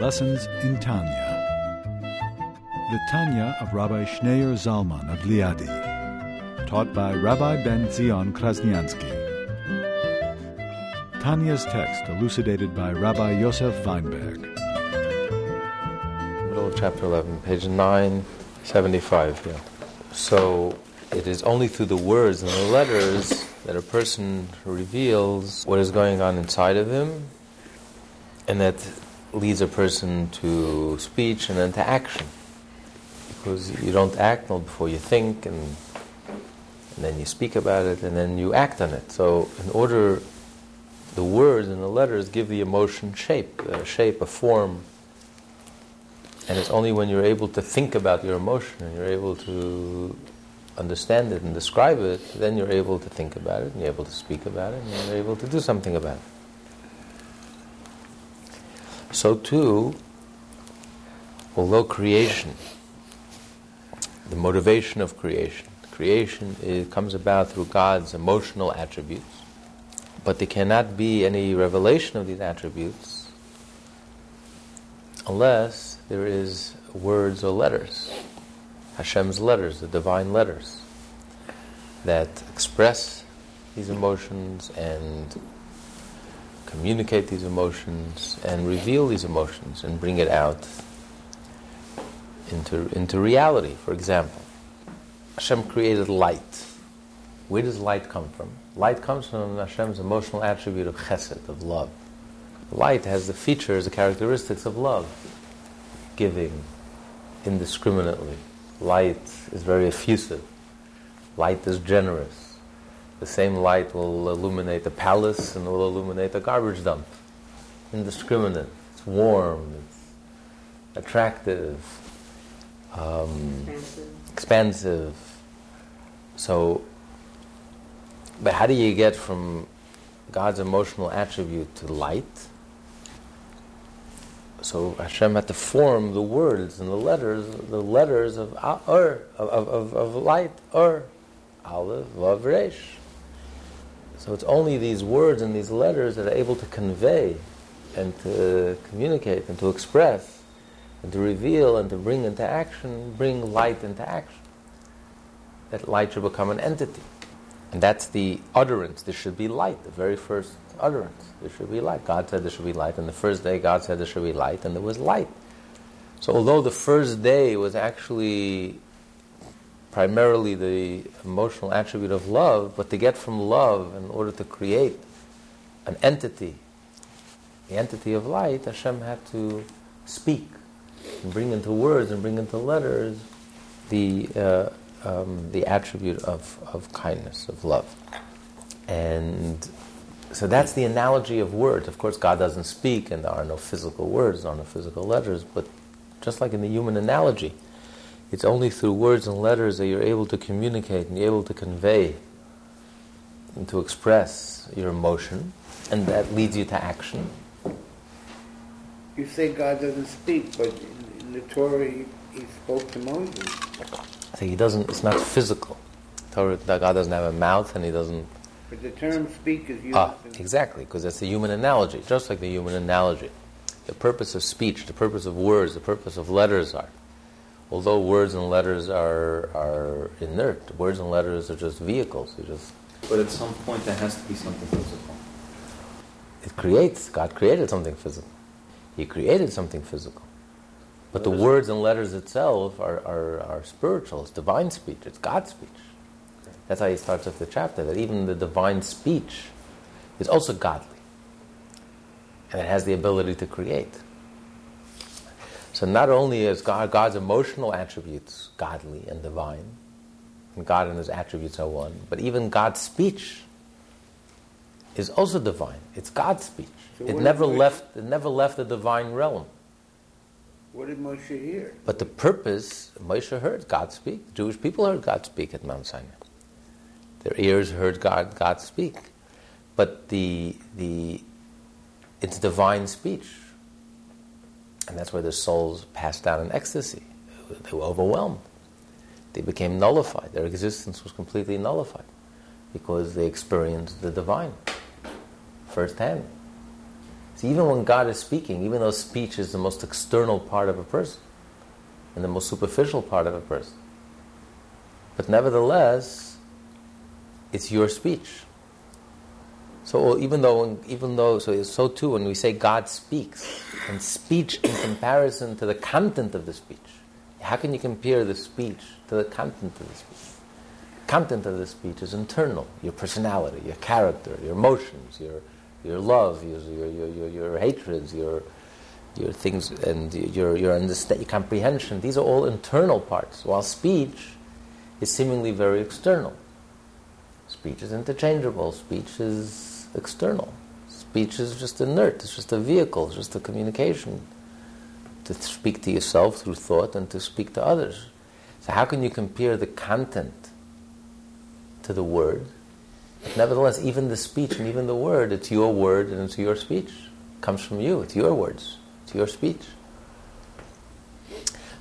Lessons in Tanya. The Tanya of Rabbi Schneur Zalman of Liadi, taught by Rabbi Ben Zion Krasniansky. Tanya's text elucidated by Rabbi Yosef Weinberg. Middle of chapter 11, page 975. Yeah. So it is only through the words and the letters that a person reveals what is going on inside of him, and that leads a person to speech and then to action. Because you don't act not before you think, and, and then you speak about it, and then you act on it. So, in order, the words and the letters give the emotion shape, a shape, a form. And it's only when you're able to think about your emotion and you're able to understand it and describe it, then you're able to think about it and you're able to speak about it and you're able to do something about it. So, too, although creation, the motivation of creation, creation comes about through God's emotional attributes, but there cannot be any revelation of these attributes unless there is words or letters. Hashem's letters, the divine letters, that express these emotions and communicate these emotions and reveal these emotions and bring it out into, into reality. For example, Hashem created light. Where does light come from? Light comes from Hashem's emotional attribute of chesed, of love. Light has the features, the characteristics of love, giving indiscriminately, Light is very effusive. Light is generous. The same light will illuminate a palace and will illuminate a garbage dump. Indiscriminate. It's warm. It's attractive. Um, expansive. expansive. So, but how do you get from God's emotional attribute to light? So Hashem had to form the words and the letters, the letters of Ur, of, of, of light, Ur, Aleph, Vav, Resh. So it's only these words and these letters that are able to convey and to communicate and to express and to reveal and to bring into action, bring light into action. That light should become an entity. And that's the utterance. There should be light, the very first utterance. There should be light. God said there should be light. And the first day, God said there should be light, and there was light. So, although the first day was actually primarily the emotional attribute of love, but to get from love in order to create an entity, the entity of light, Hashem had to speak and bring into words and bring into letters the, uh, um, the attribute of, of kindness, of love. And so that's the analogy of words. Of course, God doesn't speak, and there are no physical words, there are no physical letters, but just like in the human analogy, it's only through words and letters that you're able to communicate and you're able to convey and to express your emotion, and that leads you to action. You say God doesn't speak, but in the Torah he, he spoke to Moses. So he doesn't. It's not physical. Torah, that God doesn't have a mouth, and he doesn't but the term speak is used. Ah, exactly, because that's the human analogy, just like the human analogy. The purpose of speech, the purpose of words, the purpose of letters are. Although words and letters are, are inert, words and letters are just vehicles. Just but at some point, there has to be something physical. It creates. God created something physical. He created something physical. But the words and letters itself are, are, are spiritual. It's divine speech. It's God's speech. That's how he starts off the chapter, that even the divine speech is also godly. And it has the ability to create. So not only is God, God's emotional attributes godly and divine, and God and his attributes are one, but even God's speech is also divine. It's God's speech. So it never left it never left the divine realm. What did Moshe hear? But the purpose, Moshe heard God speak. The Jewish people heard God speak at Mount Sinai. Their ears heard God, God speak. But the, the, it's divine speech. And that's where their souls passed out in ecstasy. They were overwhelmed. They became nullified. Their existence was completely nullified because they experienced the divine firsthand. So even when God is speaking, even though speech is the most external part of a person and the most superficial part of a person, but nevertheless, it's your speech. So even though, even though, so so too when we say God speaks, and speech in comparison to the content of the speech, how can you compare the speech to the content of the speech? Content of the speech is internal. Your personality, your character, your emotions, your your love, your your your, your, your hatreds, your your things, and your your understand, your comprehension. These are all internal parts. While speech is seemingly very external. Speech is interchangeable. Speech is external. Speech is just inert. It's just a vehicle. It's just a communication to speak to yourself through thought and to speak to others. So how can you compare the content to the word? But nevertheless, even the speech and even the word, it's your word and it's your speech. It comes from you. It's your words. It's your speech.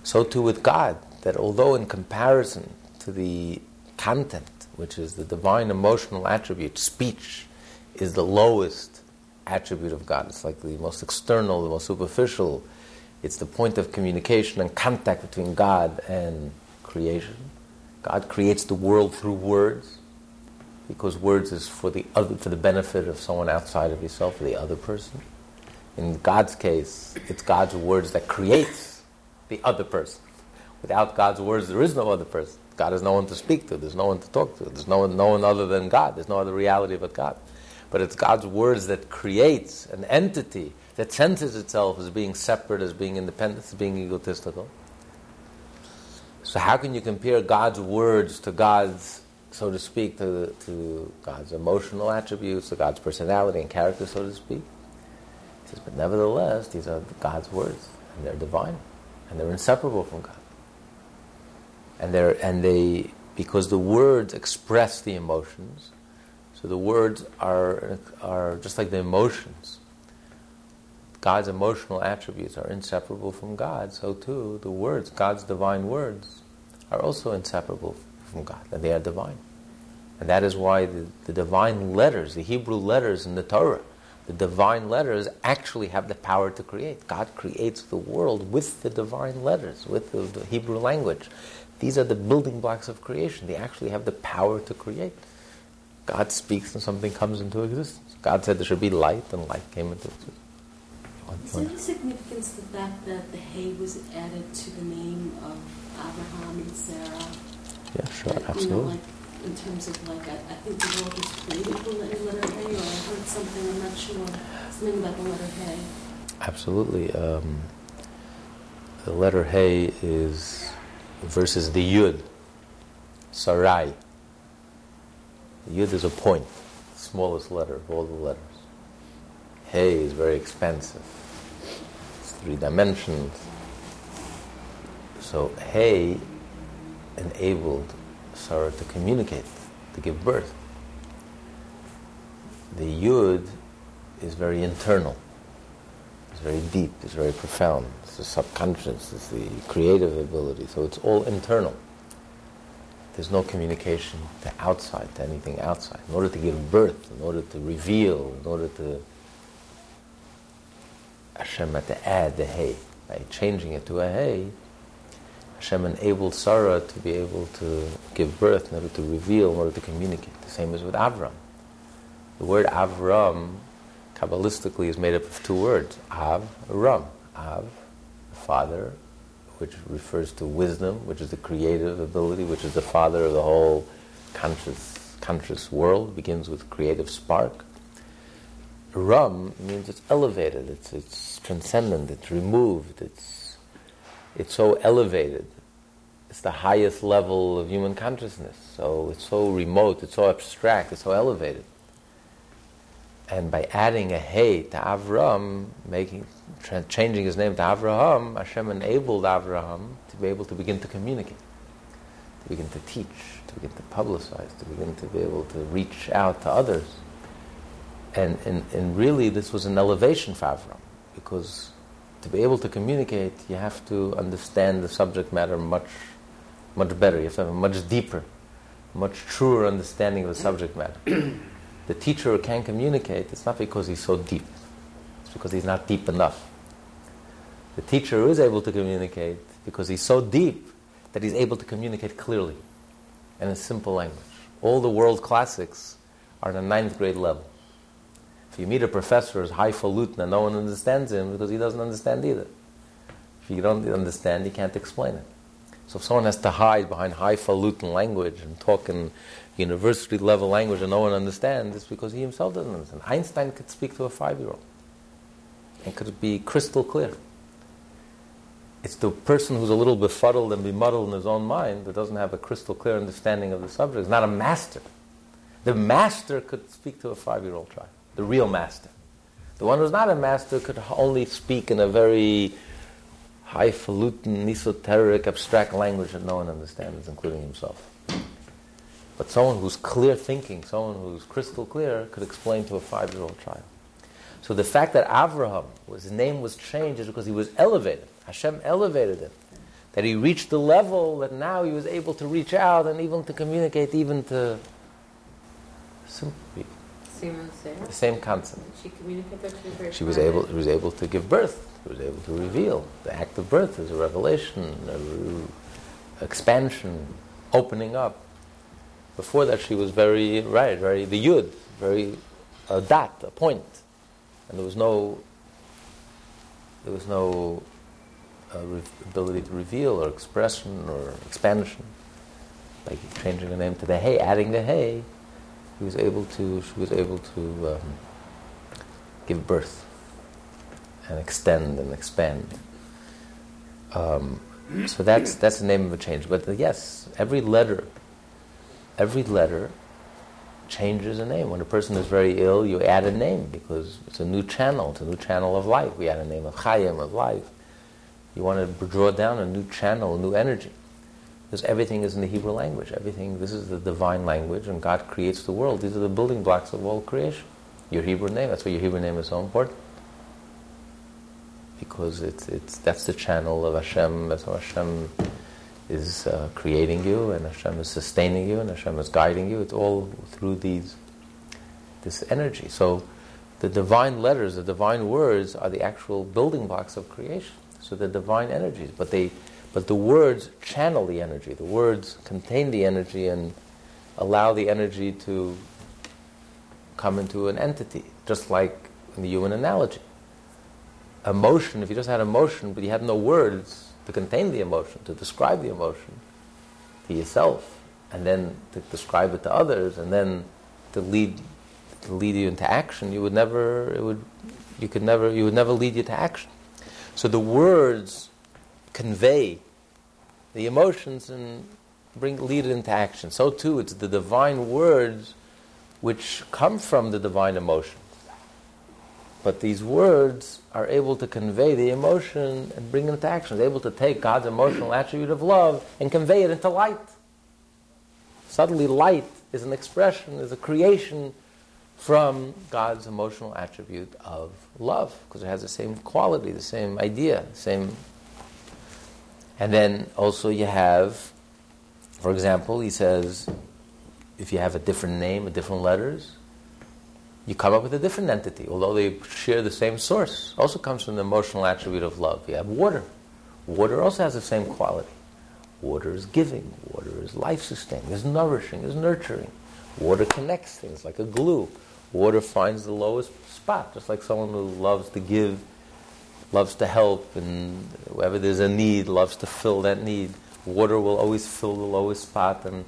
So too with God, that although in comparison to the content, which is the divine emotional attribute, speech is the lowest attribute of God. It's like the most external, the most superficial. It's the point of communication and contact between God and creation. God creates the world through words because words is for the other, for the benefit of someone outside of yourself, for the other person. In God's case, it's God's words that creates the other person. Without God's words, there is no other person. God has no one to speak to. There's no one to talk to. There's no one, no one other than God. There's no other reality but God. But it's God's words that creates an entity that senses itself as being separate, as being independent, as being egotistical. So how can you compare God's words to God's, so to speak, to, to God's emotional attributes, to God's personality and character, so to speak? He says, but nevertheless, these are God's words, and they're divine, and they're inseparable from God and they and they because the words express the emotions. So the words are are just like the emotions. God's emotional attributes are inseparable from God. So too, the words, God's divine words, are also inseparable from God, and they are divine. And that is why the, the divine letters, the Hebrew letters in the Torah, the divine letters actually have the power to create. God creates the world with the divine letters, with the, the Hebrew language. These are the building blocks of creation. They actually have the power to create. God speaks and something comes into existence. God said there should be light, and light came into existence. Is there any significance to the fact that the hay was added to the name of Abraham and Sarah? Yeah, sure, absolutely. You know, like in terms of like, I, I think the world was created with the letter hay, or I heard something, I'm not sure, something about the letter hay. Absolutely. Um, the letter hay is versus the Yud, Sarai. Yud is a point, smallest letter of all the letters. Hey is very expansive. It's three dimensions. So Hey enabled Sarah to communicate, to give birth. The Yud is very internal. It's very deep, it's very profound. It's the subconscious, it's the creative ability. So it's all internal. There's no communication to outside, to anything outside. In order to give birth, in order to reveal, in order to Hashem had to add the hay. By changing it to a hay, Hashem enabled Sarah to be able to give birth, in order to reveal, in order to communicate. The same as with Avram. The word Avram, Kabbalistically, is made up of two words Av, Ram. Av, the father, which refers to wisdom, which is the creative ability, which is the father of the whole conscious, conscious world, begins with creative spark. Ram means it's elevated, it's, it's transcendent, it's removed, it's, it's so elevated. It's the highest level of human consciousness. So it's so remote, it's so abstract, it's so elevated. And by adding a hey to Avram, making, tra- changing his name to Avraham, Hashem enabled Avraham to be able to begin to communicate, to begin to teach, to begin to publicize, to begin to be able to reach out to others. And, and, and really, this was an elevation for Avram, because to be able to communicate, you have to understand the subject matter much, much better. You have to have a much deeper, much truer understanding of the subject matter. the teacher can communicate, it's not because he's so deep. It's because he's not deep enough. The teacher is able to communicate because he's so deep that he's able to communicate clearly in a simple language. All the world classics are in a ninth grade level. If you meet a professor who's highfalutin and no one understands him because he doesn't understand either. If you don't understand, you can't explain it. So if someone has to hide behind highfalutin language and talk in university level language and no one understands, it's because he himself doesn't understand. Einstein could speak to a five year old and could be crystal clear. It's the person who's a little befuddled and bemuddled in his own mind that doesn't have a crystal clear understanding of the subject. It's not a master. The master could speak to a five year old child, the real master. The one who's not a master could only speak in a very highfalutin, esoteric, abstract language that no one understands, including himself. But someone who's clear thinking, someone who's crystal clear, could explain to a five year old child. So the fact that Avraham, his name was changed, is because he was elevated. Hashem elevated him. That he reached the level that now he was able to reach out and even to communicate even to simple people. The same concept. She communicated she was very She was able, she was able to give birth. She was able to reveal. The act of birth is a revelation, a re- expansion, opening up. Before that, she was very right, very the yud, very a dot, a point, and there was no, there was no uh, re- ability to reveal or expression or expansion. Like changing the name to the hey, adding the hey, he was able to. She was able to um, give birth and extend and expand. Um, so that's that's the name of a change. But uh, yes, every letter, every letter changes a name. When a person is very ill, you add a name because it's a new channel. It's a new channel of life. We add a name of Chayim of life. You want to draw down a new channel, a new energy. Because everything is in the Hebrew language. Everything, this is the divine language, and God creates the world. These are the building blocks of all creation. Your Hebrew name, that's why your Hebrew name is so important. Because it's, it's, that's the channel of Hashem, that's how Hashem is uh, creating you, and Hashem is sustaining you, and Hashem is guiding you. It's all through these, this energy. So the divine letters, the divine words are the actual building blocks of creation. So the divine energies, but they, but the words channel the energy. The words contain the energy and allow the energy to come into an entity, just like in the human analogy. Emotion, if you just had emotion, but you had no words to contain the emotion, to describe the emotion to yourself, and then to describe it to others, and then to lead to lead you into action, you would never it would you could never you would never lead you to action. So the words convey the emotions and bring lead it into action. So too it's the divine words which come from the divine emotion. But these words are able to convey the emotion and bring it into action. They're able to take God's emotional attribute of love and convey it into light. Suddenly, light is an expression, is a creation from God's emotional attribute of love, because it has the same quality, the same idea, the same. And then also you have, for example, he says, if you have a different name, a different letters, you come up with a different entity, although they share the same source. Also comes from the emotional attribute of love. You have water. Water also has the same quality. Water is giving. Water is life sustaining, is nourishing, is nurturing. Water connects things like a glue. Water finds the lowest spot, just like someone who loves to give, loves to help, and wherever there's a need, loves to fill that need. Water will always fill the lowest spot. And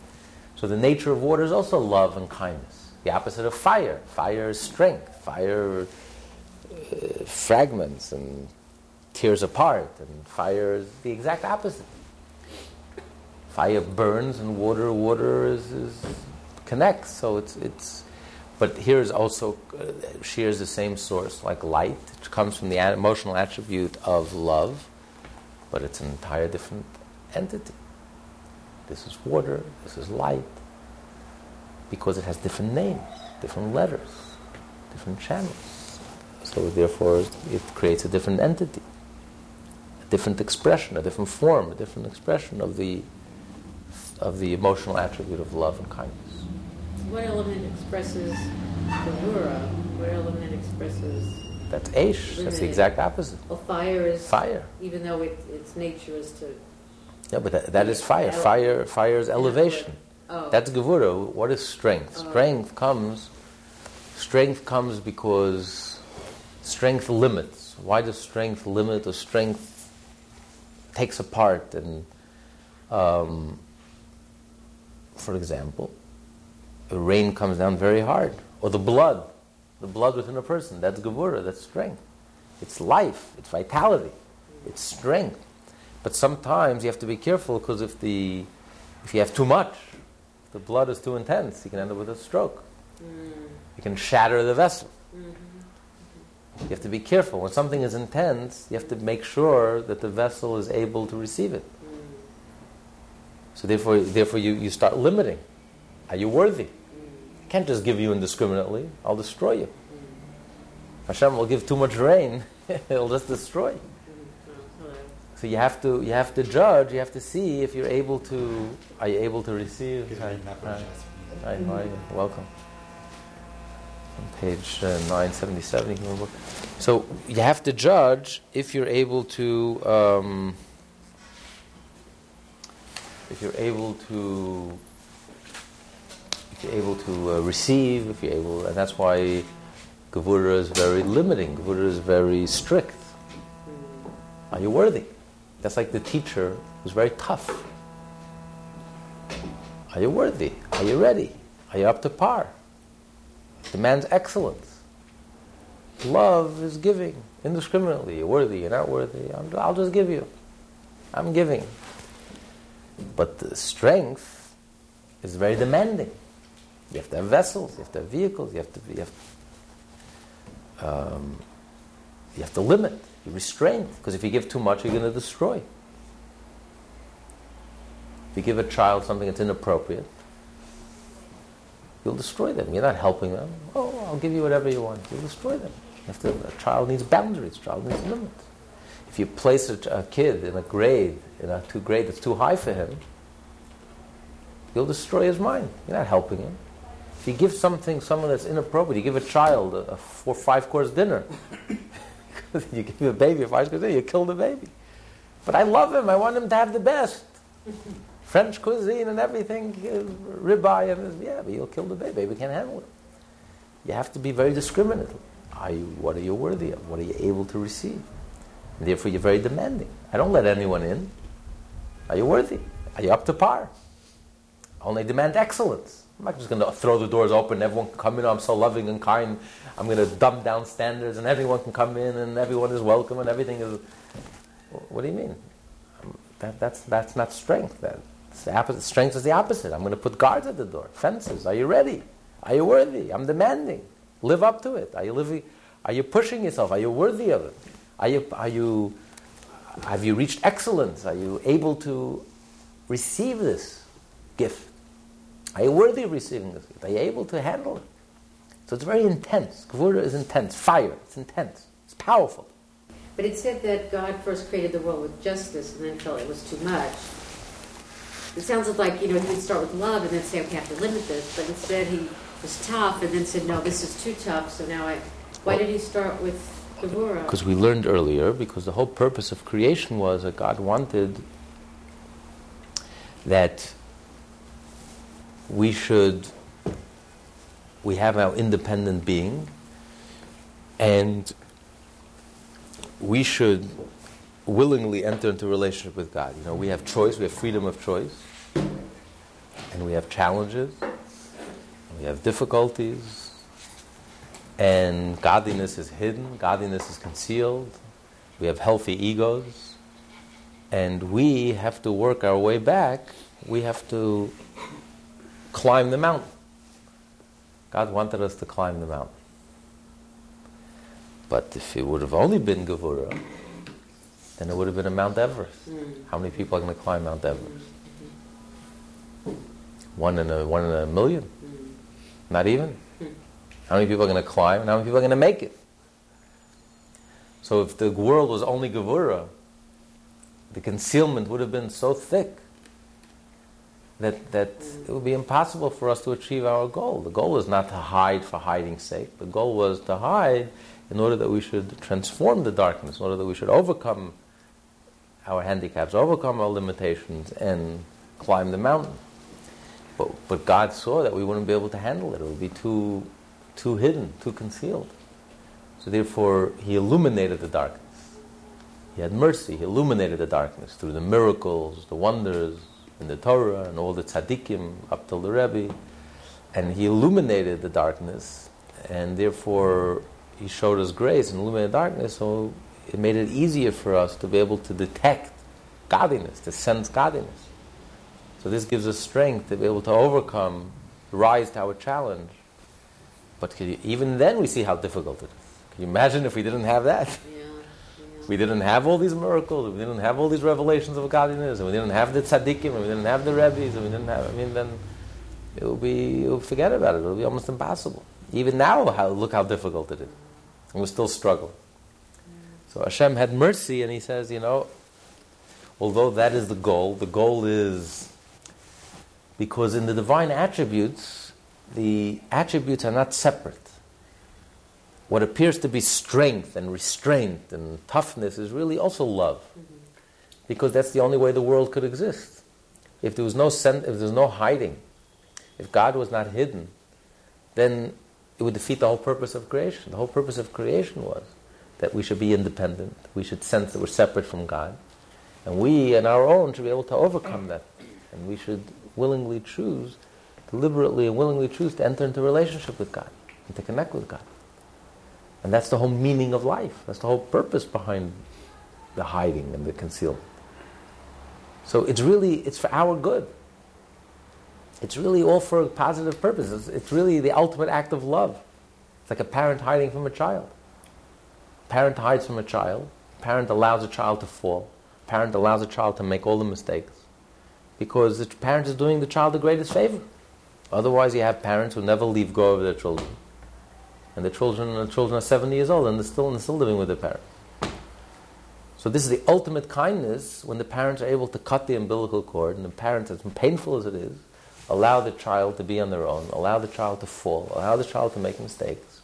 so the nature of water is also love and kindness. The opposite of fire. Fire is strength. Fire uh, fragments and tears apart. And fire is the exact opposite. Fire burns and water, water is, is connects. So it's it's. But here is also uh, shares the same source, like light, which comes from the emotional attribute of love, but it's an entire different entity. This is water. This is light because it has different names, different letters, different channels. So therefore, it creates a different entity, a different expression, a different form, a different expression of the of the emotional attribute of love and kindness. What element expresses the Wura? What element expresses That's Aish. That's the exact opposite. Well, fire is, Fire. even though it, its nature is to, Yeah, but that, that is fire. Ele- Fire, fire is elevation. oh. That's Gevura. What is strength? Oh. Strength comes. Strength comes because strength limits. Why does strength limit? Or strength takes apart and, um, for example, the rain comes down very hard, or the blood, the blood within a person. That's Gevura. That's strength. It's life. It's vitality. It's strength. But sometimes you have to be careful because if the if you have too much, if the blood is too intense, you can end up with a stroke. Mm. You can shatter the vessel. Mm-hmm. You have to be careful. When something is intense, you have to make sure that the vessel is able to receive it. Mm. So therefore, therefore you, you start limiting. Are you worthy? Can't just give you indiscriminately. I'll destroy you. Hashem will give too much rain. It'll just destroy you. So you have to you have to judge. You have to see if you're able to. Are you able to receive? Hi, hi. Hi, how? Welcome. On page uh, 977, you can look. So you have to judge if you're able to. Um, if you're able to. If you're able to uh, receive, if you're able, and that's why Gevura is very limiting. Gevura is very strict. Are you worthy? That's like the teacher who's very tough. Are you worthy? Are you ready? Are you up to par? Demands excellence. Love is giving indiscriminately. You're worthy, you're not worthy. I'm, I'll just give you. I'm giving. But the strength is very demanding. You have to have vessels, you have to have vehicles, you have to, you have, um, you have to limit, you restrain. Because if you give too much, you're going to destroy. If you give a child something that's inappropriate, you'll destroy them. You're not helping them. Oh, I'll give you whatever you want. You'll destroy them. You have to, a child needs boundaries. A child needs limits. If you place a, a kid in a grade, in a two grade that's too high for him, you'll destroy his mind. You're not helping him. You give something, someone that's inappropriate, you give a child a, a four, five course dinner. you give a baby a five course dinner, you kill the baby. But I love him. I want him to have the best. French cuisine and everything, uh, ribeye and yeah, but you'll kill the baby. Baby can't handle it. You have to be very discriminative. Are you, what are you worthy of? What are you able to receive? And therefore, you're very demanding. I don't let anyone in. Are you worthy? Are you up to par? Only demand excellence. I'm not just going to throw the doors open. Everyone can come in. I'm so loving and kind. I'm going to dumb down standards, and everyone can come in, and everyone is welcome, and everything is. What do you mean? Um, That, that's that's not strength. That's the opposite. Strength is the opposite. I'm going to put guards at the door, fences. Are you ready? Are you worthy? I'm demanding. Live up to it. Are you living? Are you pushing yourself? Are you worthy of it? Are you are you have you reached excellence? Are you able to receive this gift? Are you worthy of receiving this gift? Are you able to handle it? So it's very intense. Gevura is intense. Fire. It's intense. It's powerful. But it said that God first created the world with justice and then felt it was too much. It sounds like, you know, he would start with love and then say, okay, I have to limit this. But instead he was tough and then said, no, this is too tough, so now I... Why did he start with Gevura? Because we learned earlier, because the whole purpose of creation was that God wanted that we should, we have our independent being, and we should willingly enter into relationship with God. You know, we have choice, we have freedom of choice, and we have challenges, we have difficulties, and godliness is hidden, godliness is concealed, we have healthy egos, and we have to work our way back, we have to climb the mountain. God wanted us to climb the mountain. But if it would have only been Gevura, then it would have been a Mount Everest. Hmm. How many people are going to climb Mount Everest? One in a one in a million? Hmm. Not even. Hmm. How many people are going to climb, and how many people are going to make it? So if the world was only Gevura, the concealment would have been so thick that, that it would be impossible for us to achieve our goal. The goal was not to hide for hiding's sake. The goal was to hide in order that we should transform the darkness, in order that we should overcome our handicaps, overcome our limitations, and climb the mountain. But, but God saw that we wouldn't be able to handle it. It would be too, too hidden, too concealed. So therefore, He illuminated the darkness. He had mercy. He illuminated the darkness through the miracles, the wonders in the Torah, and all the tzaddikim up till the Rebbe. And He illuminated the darkness, and therefore He showed us grace and illuminated darkness. So it made it easier for us to be able to detect godliness, to sense godliness. So this gives us strength to be able to overcome, rise to our challenge. But you, even then, we see how difficult it is. Can you imagine if we didn't have that? We didn't have all these miracles, we didn't have all these revelations of godliness, and we didn't have the tzaddikim, and we didn't have the rabbis, and we didn't have, I mean, then it would be, it forget about it, it would be almost impossible. Even now, how, look how difficult it is. And we're still struggle. So Hashem had mercy, and He says, you know, although that is the goal, the goal is because in the divine attributes, the attributes are not separate. What appears to be strength and restraint and toughness is really also love. Mm-hmm. Because that's the only way the world could exist. If there was no sen- if there was no hiding, if God was not hidden, then it would defeat the whole purpose of creation. The whole purpose of creation was that we should be independent. We should sense that we're separate from God. And we, on our own, should be able to overcome that. And we should willingly choose, deliberately and willingly choose to enter into relationship with God and to connect with God. And that's the whole meaning of life. That's the whole purpose behind the hiding and the concealment. So it's really, it's for our good. It's really all for a positive purpose. It's, it's really the ultimate act of love. It's like a parent hiding from a child. Parent hides from a child. Parent allows a child to fall. Parent allows a child to make all the mistakes because the parent is doing the child the greatest favor. Otherwise, you have parents who never leave go of their children, and the children, the children are 70 years old and they're still, and they're still living with their parents. So this is the ultimate kindness when the parents are able to cut the umbilical cord, and the parents, as painful as it is, allow the child to be on their own, allow the child to fall, allow the child to make mistakes,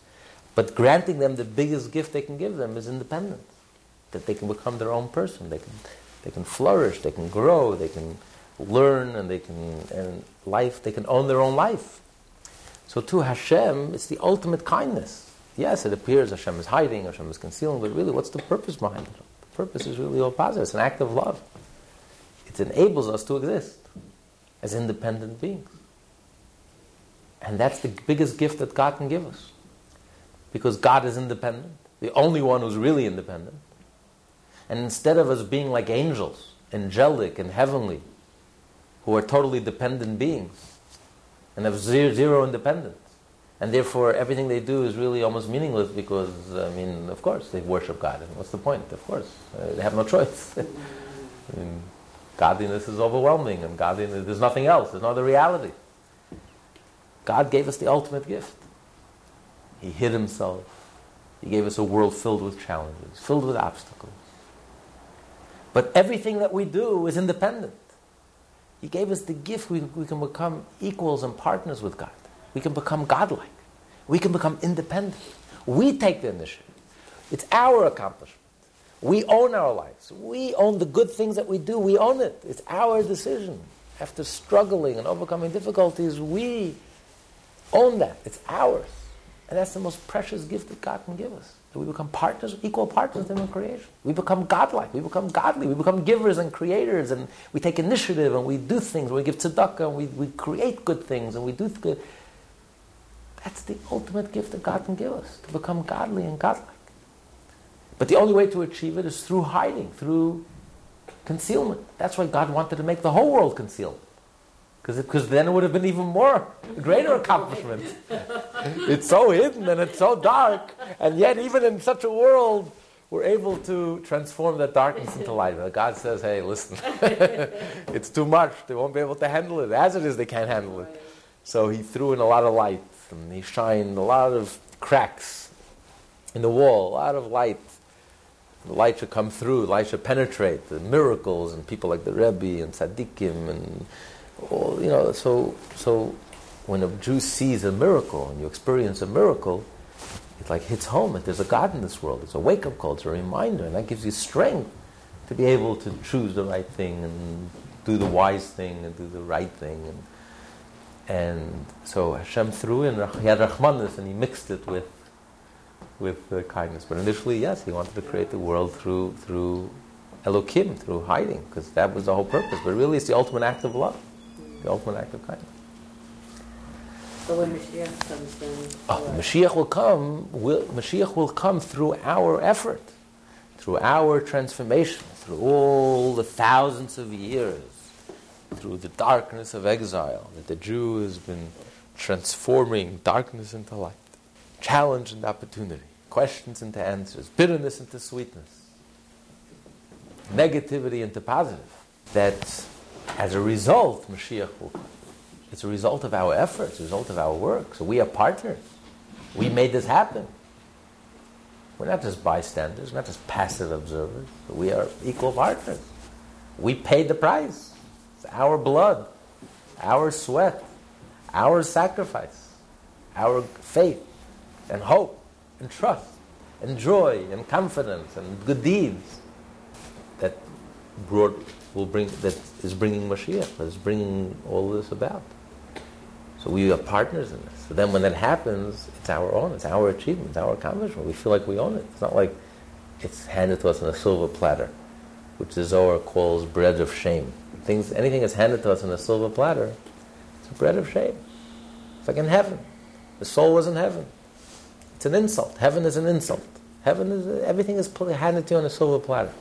but granting them the biggest gift they can give them is independence, that they can become their own person, they can, they can flourish, they can grow, they can learn, and they can and life, they can own their own life. So to Hashem, it's the ultimate kindness. Yes, it appears Hashem is hiding, Hashem is concealing, but really, what's the purpose behind it? The purpose is really all positive. It's an act of love. It enables us to exist as independent beings. And that's the biggest gift that God can give us. Because God is independent, the only one who's really independent. And instead of us being like angels, angelic and heavenly, who are totally dependent beings and have zero, zero independence, and therefore everything they do is really almost meaningless because, I mean, of course, they worship God. And what's the point? Of course, uh, they have no choice. I mean, godliness is overwhelming, and godliness, there's nothing else, there's no other reality. God gave us the ultimate gift. He hid himself. He gave us a world filled with challenges, filled with obstacles. But everything that we do is independent. He gave us the gift we, we can become equals and partners with God. We can become godlike. We can become independent. We take the initiative. It's our accomplishment. We own our lives. We own the good things that we do. We own it. It's our decision. After struggling and overcoming difficulties, we own that. It's ours. And that's the most precious gift that God can give us. That we become partners, equal partners in creation. We become godlike. We become godly. We become givers and creators. And we take initiative and we do things. We give tzedakah and we, we create good things and we do good. That's the ultimate gift that God can give us, to become godly and godlike. But the only way to achieve it is through hiding, through concealment. That's why God wanted to make the whole world concealed. Because then it would have been even more, greater accomplishment. it's so hidden and it's so dark, and yet even in such a world, we're able to transform that darkness into light. God says, hey, listen, it's too much. They won't be able to handle it. As it is, they can't handle it. So he threw in a lot of light, and he shined a lot of cracks in the wall, a lot of light. The light should come through, light should penetrate, the miracles, and people like the Rebbe and Tzaddikim and you know, so so when a Jew sees a miracle and you experience a miracle, it like hits home that there's a God in this world. It's a wake up call. It's a reminder, and that gives you strength to be able to choose the right thing and do the wise thing and do the right thing. And, and so Hashem threw in, he had Rahmanis and he mixed it with, with kindness. But initially, yes, he wanted to create the world through, through Elokim, through hiding, because that was the whole purpose. But really, it's the ultimate act of love, the ultimate act of kindness. But when Mashiach comes, then. Oh? Mashiach will come. Will, Mashiach will come through our effort, through our transformation, through all the thousands of years, through the darkness of exile that the Jew has been transforming darkness into light, challenge into opportunity, questions into answers, bitterness into sweetness, negativity into positive. That as a result, Mashiach will come. It's a result of our efforts, a result of our work. So we are partners. We made this happen. We're not just bystanders, we're not just passive observers. We are equal partners. We paid the price. It's our blood, our sweat, our sacrifice, our faith and hope and trust and joy and confidence and good deeds that brought will bring that is bringing Mashiach, is bringing all this about. So we are partners in this. So then when that happens, it's our own, it's our achievement, it's our accomplishment. We feel like we own it. It's not like it's handed to us on a silver platter, which the Zohar calls bread of shame. Things, anything that's handed to us on a silver platter, it's a bread of shame. It's like in heaven. The soul was in heaven. It's an insult. Heaven is an insult. Heaven is everything is handed to you on a silver platter.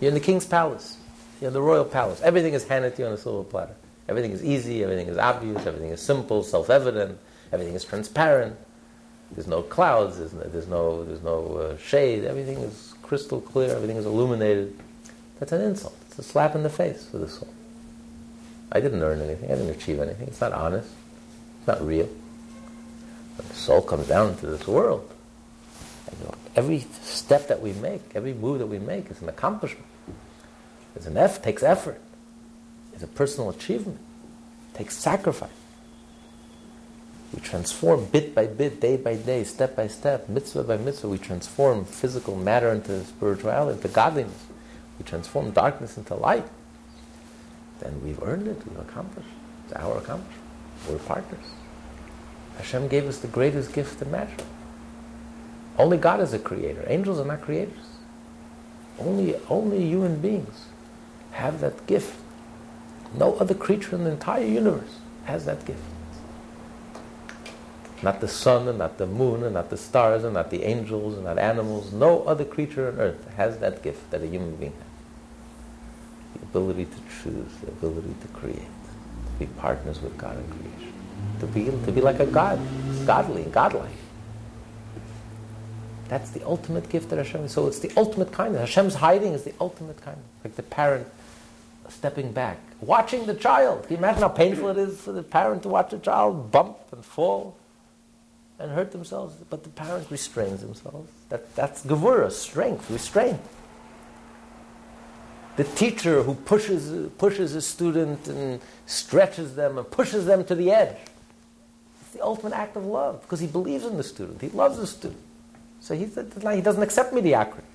You're in the king's palace. You're in the royal palace. Everything is handed to you on a silver platter. Everything is easy, everything is obvious, everything is simple, self evident, everything is transparent. There's no clouds, there's no, there's no, there's no uh, shade, everything is crystal clear, everything is illuminated. That's an insult. It's a slap in the face for the soul. I didn't earn anything, I didn't achieve anything. It's not honest, it's not real. When the soul comes down into this world, you know, every step that we make, every move that we make is an accomplishment. It's an effort, takes effort. It's a personal achievement. It takes sacrifice. We transform bit by bit, day by day, step by step, mitzvah by mitzvah. We transform physical matter into spirituality, into godliness. We transform darkness into light. Then we've earned it, we've accomplished. It's our accomplishment. We're partners. Hashem gave us the greatest gift imaginable. Only God is a creator. Angels are not creators. Only, only human beings have that gift. No other creature in the entire universe has that gift. Not the sun, and not the moon, and not the stars, and not the angels, and not animals. No other creature on earth has that gift that a human being has. The ability to choose, the ability to create, to be partners with God in creation, to be, to be like a God, godly, godlike. That's the ultimate gift that Hashem. So it's the ultimate kindness. Hashem's hiding is the ultimate kindness, like the parent stepping back, watching the child. Can you imagine how painful it is for the parent to watch a child bump and fall and hurt themselves? But the parent restrains themselves. That, that's gevura, strength, restraint. The teacher who pushes, pushes a student and stretches them and pushes them to the edge. It's the ultimate act of love because he believes in the student. He loves the student. So he, he doesn't accept mediocrity.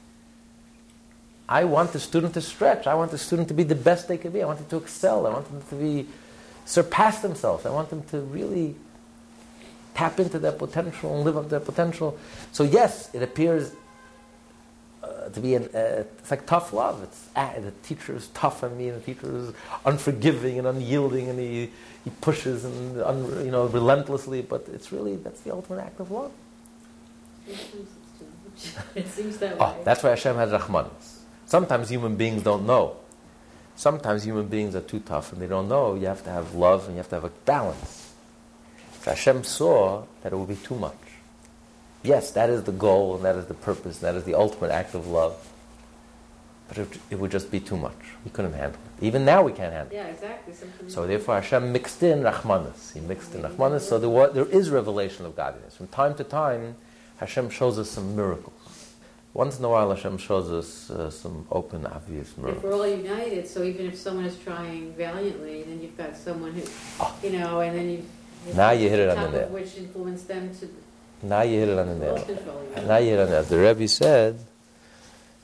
I want the student to stretch. I want the student to be the best they can be. I want them to excel. I want them to be surpass themselves. I want them to really tap into their potential and live up their potential. So yes, it appears uh, to be an, uh, it's like tough love. It's uh, the teacher is tough on me, and the teacher is unforgiving and unyielding, and he, he pushes and un, you know relentlessly. But it's really that's the ultimate act of love. It seems that way. Oh, that's why Hashem has Rahmanis. Sometimes human beings don't know. Sometimes human beings are too tough and they don't know. You have to have love and you have to have a balance. So Hashem saw that it would be too much. Yes, that is the goal and that is the purpose and that is the ultimate act of love. But it, it would just be too much. We couldn't handle it. Even now we can't handle it. Yeah, exactly. Something So therefore Hashem mixed in Rahmanas. He mixed in mm-hmm. Rahmanas. So there, was, there is revelation of godliness. From time to time, Hashem shows us some miracles. Once in a while, Hashem shows us uh, some open, obvious miracles. If we're all united, so even if someone is trying valiantly, then you've got someone who, Oh. you know, and then you. Now you hit it on the nail. Which influence them to Now you hit it on the nail. Now you hit it on the nail. The Rebbe said,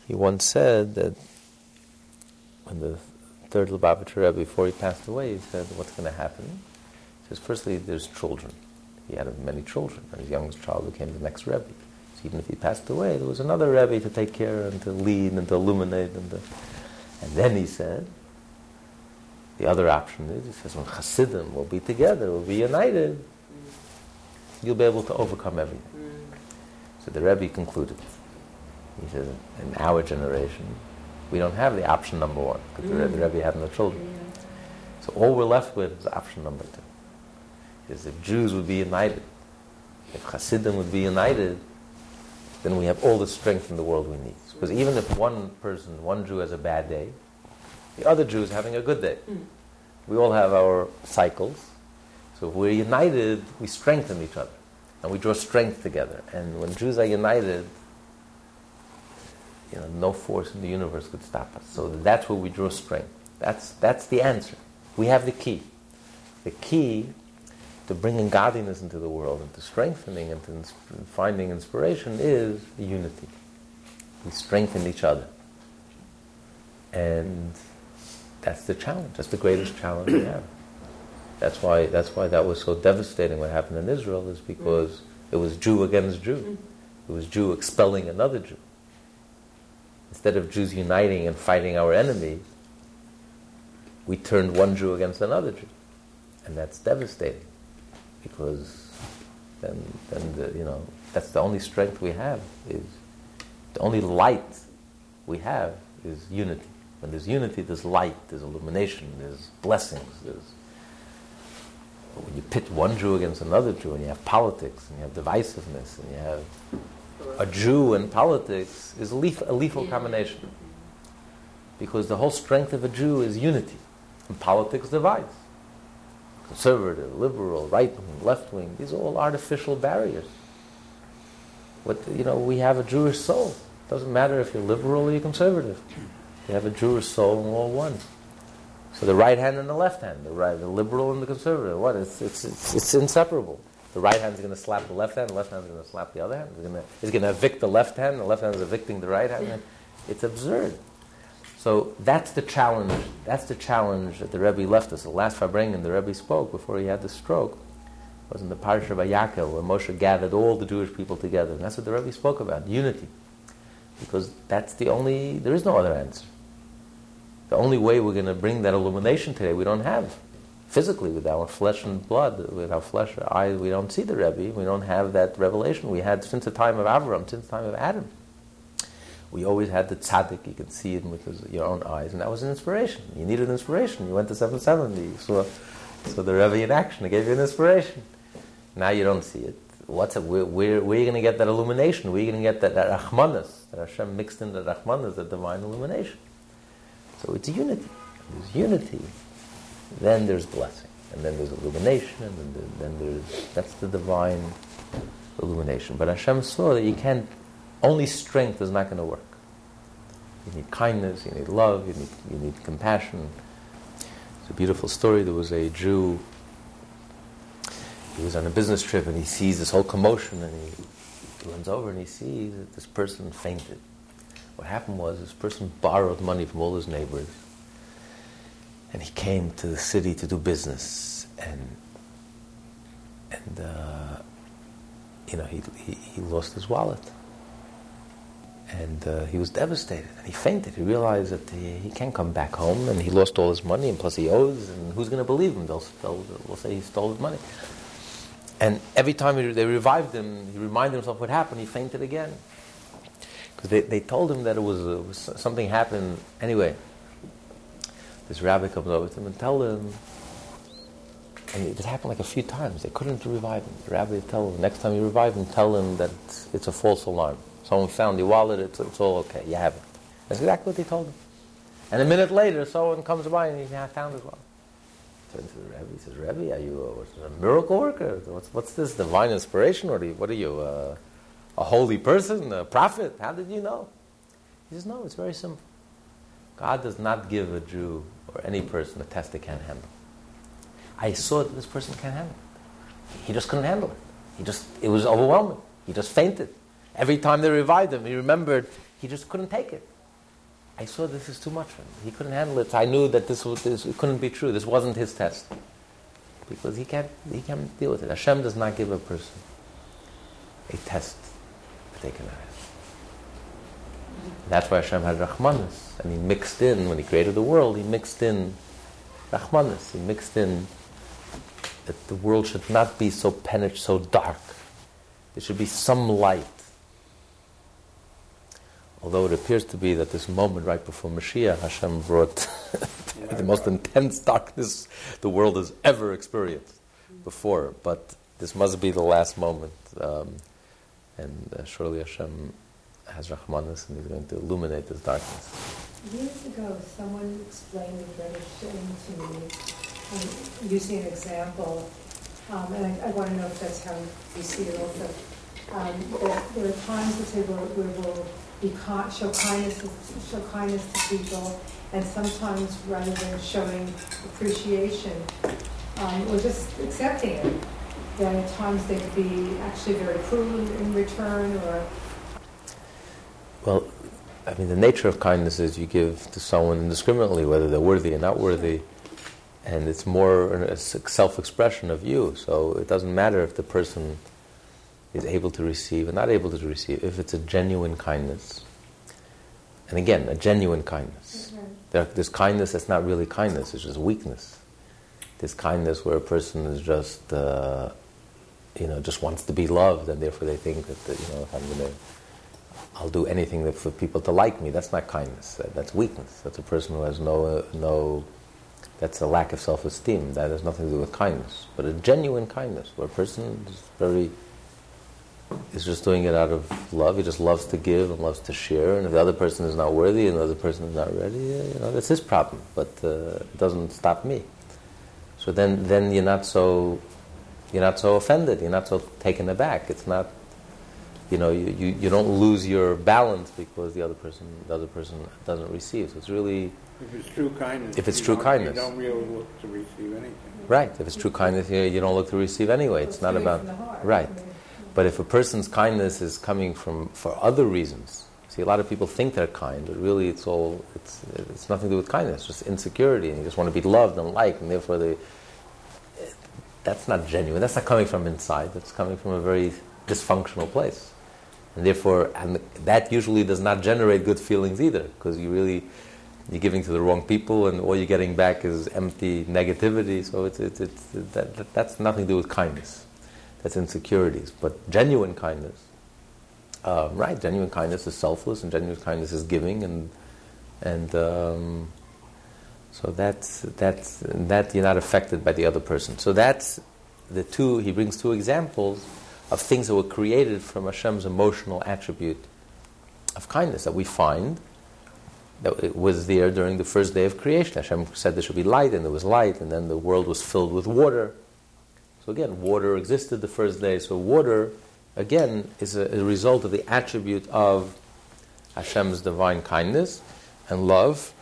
he once said that when the third Lubavitcher Rebbe, before he passed away, he said, what's going to happen? He says, firstly, there's children. He had many children, and his youngest child became the next Rebbe. Even if he passed away, there was another Rebbe to take care and to lead and to illuminate. And, to... and then he said, the other option is, he says, when Hasidim will be together, will be united, you'll be able to overcome everything. Mm. So the Rebbe concluded. He says, in our generation, we don't have the option number one, because the, Rebbe, the Rebbe had no children. Yeah. So all we're left with is option number two. Is if Jews would be united, if Hasidim would be united, then we have all the strength in the world we need. Because even if one person, one Jew has a bad day, the other Jew is having a good day. Mm. We all have our cycles. So if we're united, we strengthen each other. And we draw strength together. And when Jews are united, you know, no force in the universe could stop us. So that's where we draw strength. That's, that's the answer. We have the key. The key to bringing godliness into the world and to strengthening and to ins- finding inspiration is unity. We strengthen each other. And that's the challenge. That's the greatest challenge we have. That's why, that's why that was so devastating what happened in Israel is because it was Jew against Jew. It was Jew expelling another Jew. Instead of Jews uniting and fighting our enemies, we turned one Jew against another Jew. And that's devastating because then, then the, you know, that's the only strength we have is the only light we have is unity. When there's unity, there's light, there's illumination, there's blessings, there's but when you pit one Jew against another Jew, and you have politics, and you have divisiveness, and you have a Jew and politics, is a, leaf, a lethal combination. Because the whole strength of a Jew is unity, and politics divides. Conservative, liberal, right wing, left wing, these are all artificial barriers. What, you know, we have a Jewish soul. Doesn't matter if you're liberal or you're conservative. You have a Jewish soul and we're all one. So the right hand and the left hand, the right, the liberal and the conservative. What? It's it's it's, it's inseparable. The right hand is going to slap the left hand. The left hand is going to slap the other hand. It's going to it's going to evict the left hand. The left hand is evicting the right hand. It's absurd. So that's the challenge. That's the challenge that the Rebbe left us. The last Farbrengen the Rebbe spoke before he had the stroke was in the Parsha of Yaakov, where Moshe gathered all the Jewish people together. And that's what the Rebbe spoke about, unity. Because that's the only, there is no other answer. The only way we're going to bring that illumination today, we don't have. Physically, with our flesh and blood, with our flesh, our eyes, we don't see the Rebbe. We don't have that revelation we had since the time of Avram, since the time of Adam. We always had the tzaddik, you could see it with your own eyes, and that was an inspiration. You needed inspiration. You went to 770, you saw, saw the Rebbe in action, it gave you an inspiration. Now you don't see it. What's it? Where, where, where are you going to get that illumination? Where are you going to get that, that Rachmanis, that Hashem mixed in the Rachmanis, the divine illumination? So it's unity. There's unity, then there's blessing, and then there's illumination, and then, then there's that's the divine illumination. But Hashem saw that you can't. Only strength is not going to work. You need kindness, you need love, you need you need compassion. It's a beautiful story. There was a Jew. He was on a business trip and he sees this whole commotion and he runs over and he sees that this person fainted. What happened was this person borrowed money from all his neighbors and he came to the city to do business and and uh, you know he, he, he lost his wallet and uh, he was devastated. And he fainted. He realized that he, he can't come back home and he lost all his money and plus he owes and who's going to believe him? They'll, they'll, they'll say he stole his money. And every time he, they revived him he reminded himself what happened. He fainted again. Because they, they told him that it was, was something happened. Anyway this rabbi comes over to him and tell him. And it happened like a few times. They couldn't revive him. The rabbi would tell him next time you revive him tell him that it's a false alarm someone found the wallet it's, it's all okay you have it that's exactly what they told him and a minute later someone comes by and he "Yeah, found his wallet turns to the Rebbe. He says, Rebbe, are you a, a miracle worker? What's, what's this divine inspiration, or what are you? Uh, a holy person, a prophet. How did you know? He says, no, it's very simple. God does not give a Jew or any person a test they can't handle. I saw that this person can't handle it. He just couldn't handle it. He just, it was overwhelming. He just fainted. Every time they revived him, he remembered he just couldn't take it. I saw this is too much for him. He couldn't handle it. I knew that this, was, this couldn't be true. This wasn't his test. Because he can't, he can't deal with it. Hashem does not give a person a test that they can have. That's why Hashem had Rahmanis. And he mixed in, when he created the world, he mixed in Rahmanis. He mixed in that the world should not be so penetrated, so dark. There should be some light. Although it appears to be that this moment right before Mashiach, Hashem brought the most intense darkness the world has ever experienced before. But this must be the last moment. Um, and uh, surely Hashem has Rahmanis and He's going to illuminate this darkness. Years ago, someone explained the tradition to me, um, using an example, um, and I, I want to know if that's how you see it also. Um, there, are times that say we will be kind, show kindness, to, show kindness to people, and sometimes rather than showing appreciation, um, or just accepting it, then at times they could be actually very cruel in return, or well, I mean, the nature of kindness is you give to someone indiscriminately, whether they're worthy or not worthy, and it's more a self-expression of you. So it doesn't matter if the person is able to receive and not able to receive. If it's a genuine kindness, and again, a genuine kindness. Mm-hmm. There, there's kindness that's not really kindness; it's just weakness. There's kindness where a person is just, uh, you know, just wants to be loved, and therefore they think that, you know, if I'm going to I'll do anything for people to like me. That's not kindness. That's weakness. That's a person who has no, uh, no, that's a lack of self-esteem. That has nothing to do with kindness. But a genuine kindness, where a person is very, is just doing it out of love. He just loves to give and loves to share. And if the other person is not worthy and the other person is not ready, you know, that's his problem. But uh, it doesn't stop me. So then, then you're not so, you're not so offended. You're not so taken aback. It's not you know, you, you, you don't lose your balance because the other person the other person doesn't receive. So it's really if it's true kindness. If it's true kindness, you don't really look to receive anything. Right. If it's true kindness, you, you don't look to receive anyway. It's, not about right. But if a person's kindness is coming from for other reasons, see, a lot of people think they're kind, but really it's all it's it's nothing to do with kindness. It's just insecurity, and you just want to be loved and liked, and therefore they. That's not genuine. That's not coming from inside. That's coming from a very dysfunctional place and therefore, and that usually does not generate good feelings either, because you really you're giving to the wrong people, and all you're getting back is empty negativity. So it's, it's, it's that, that, that's nothing to do with kindness. That's insecurities. But genuine kindness, uh, right? Genuine kindness is selfless, and genuine kindness is giving, and and um, so that's that's that you're not affected by the other person. So that's the two. He brings two examples of things that were created from Hashem's emotional attribute of kindness that we find that it was there during the first day of creation. Hashem said there should be light, and there was light, and then the world was filled with water. So again, water existed the first day. So water, again, is a, a result of the attribute of Hashem's divine kindness and love.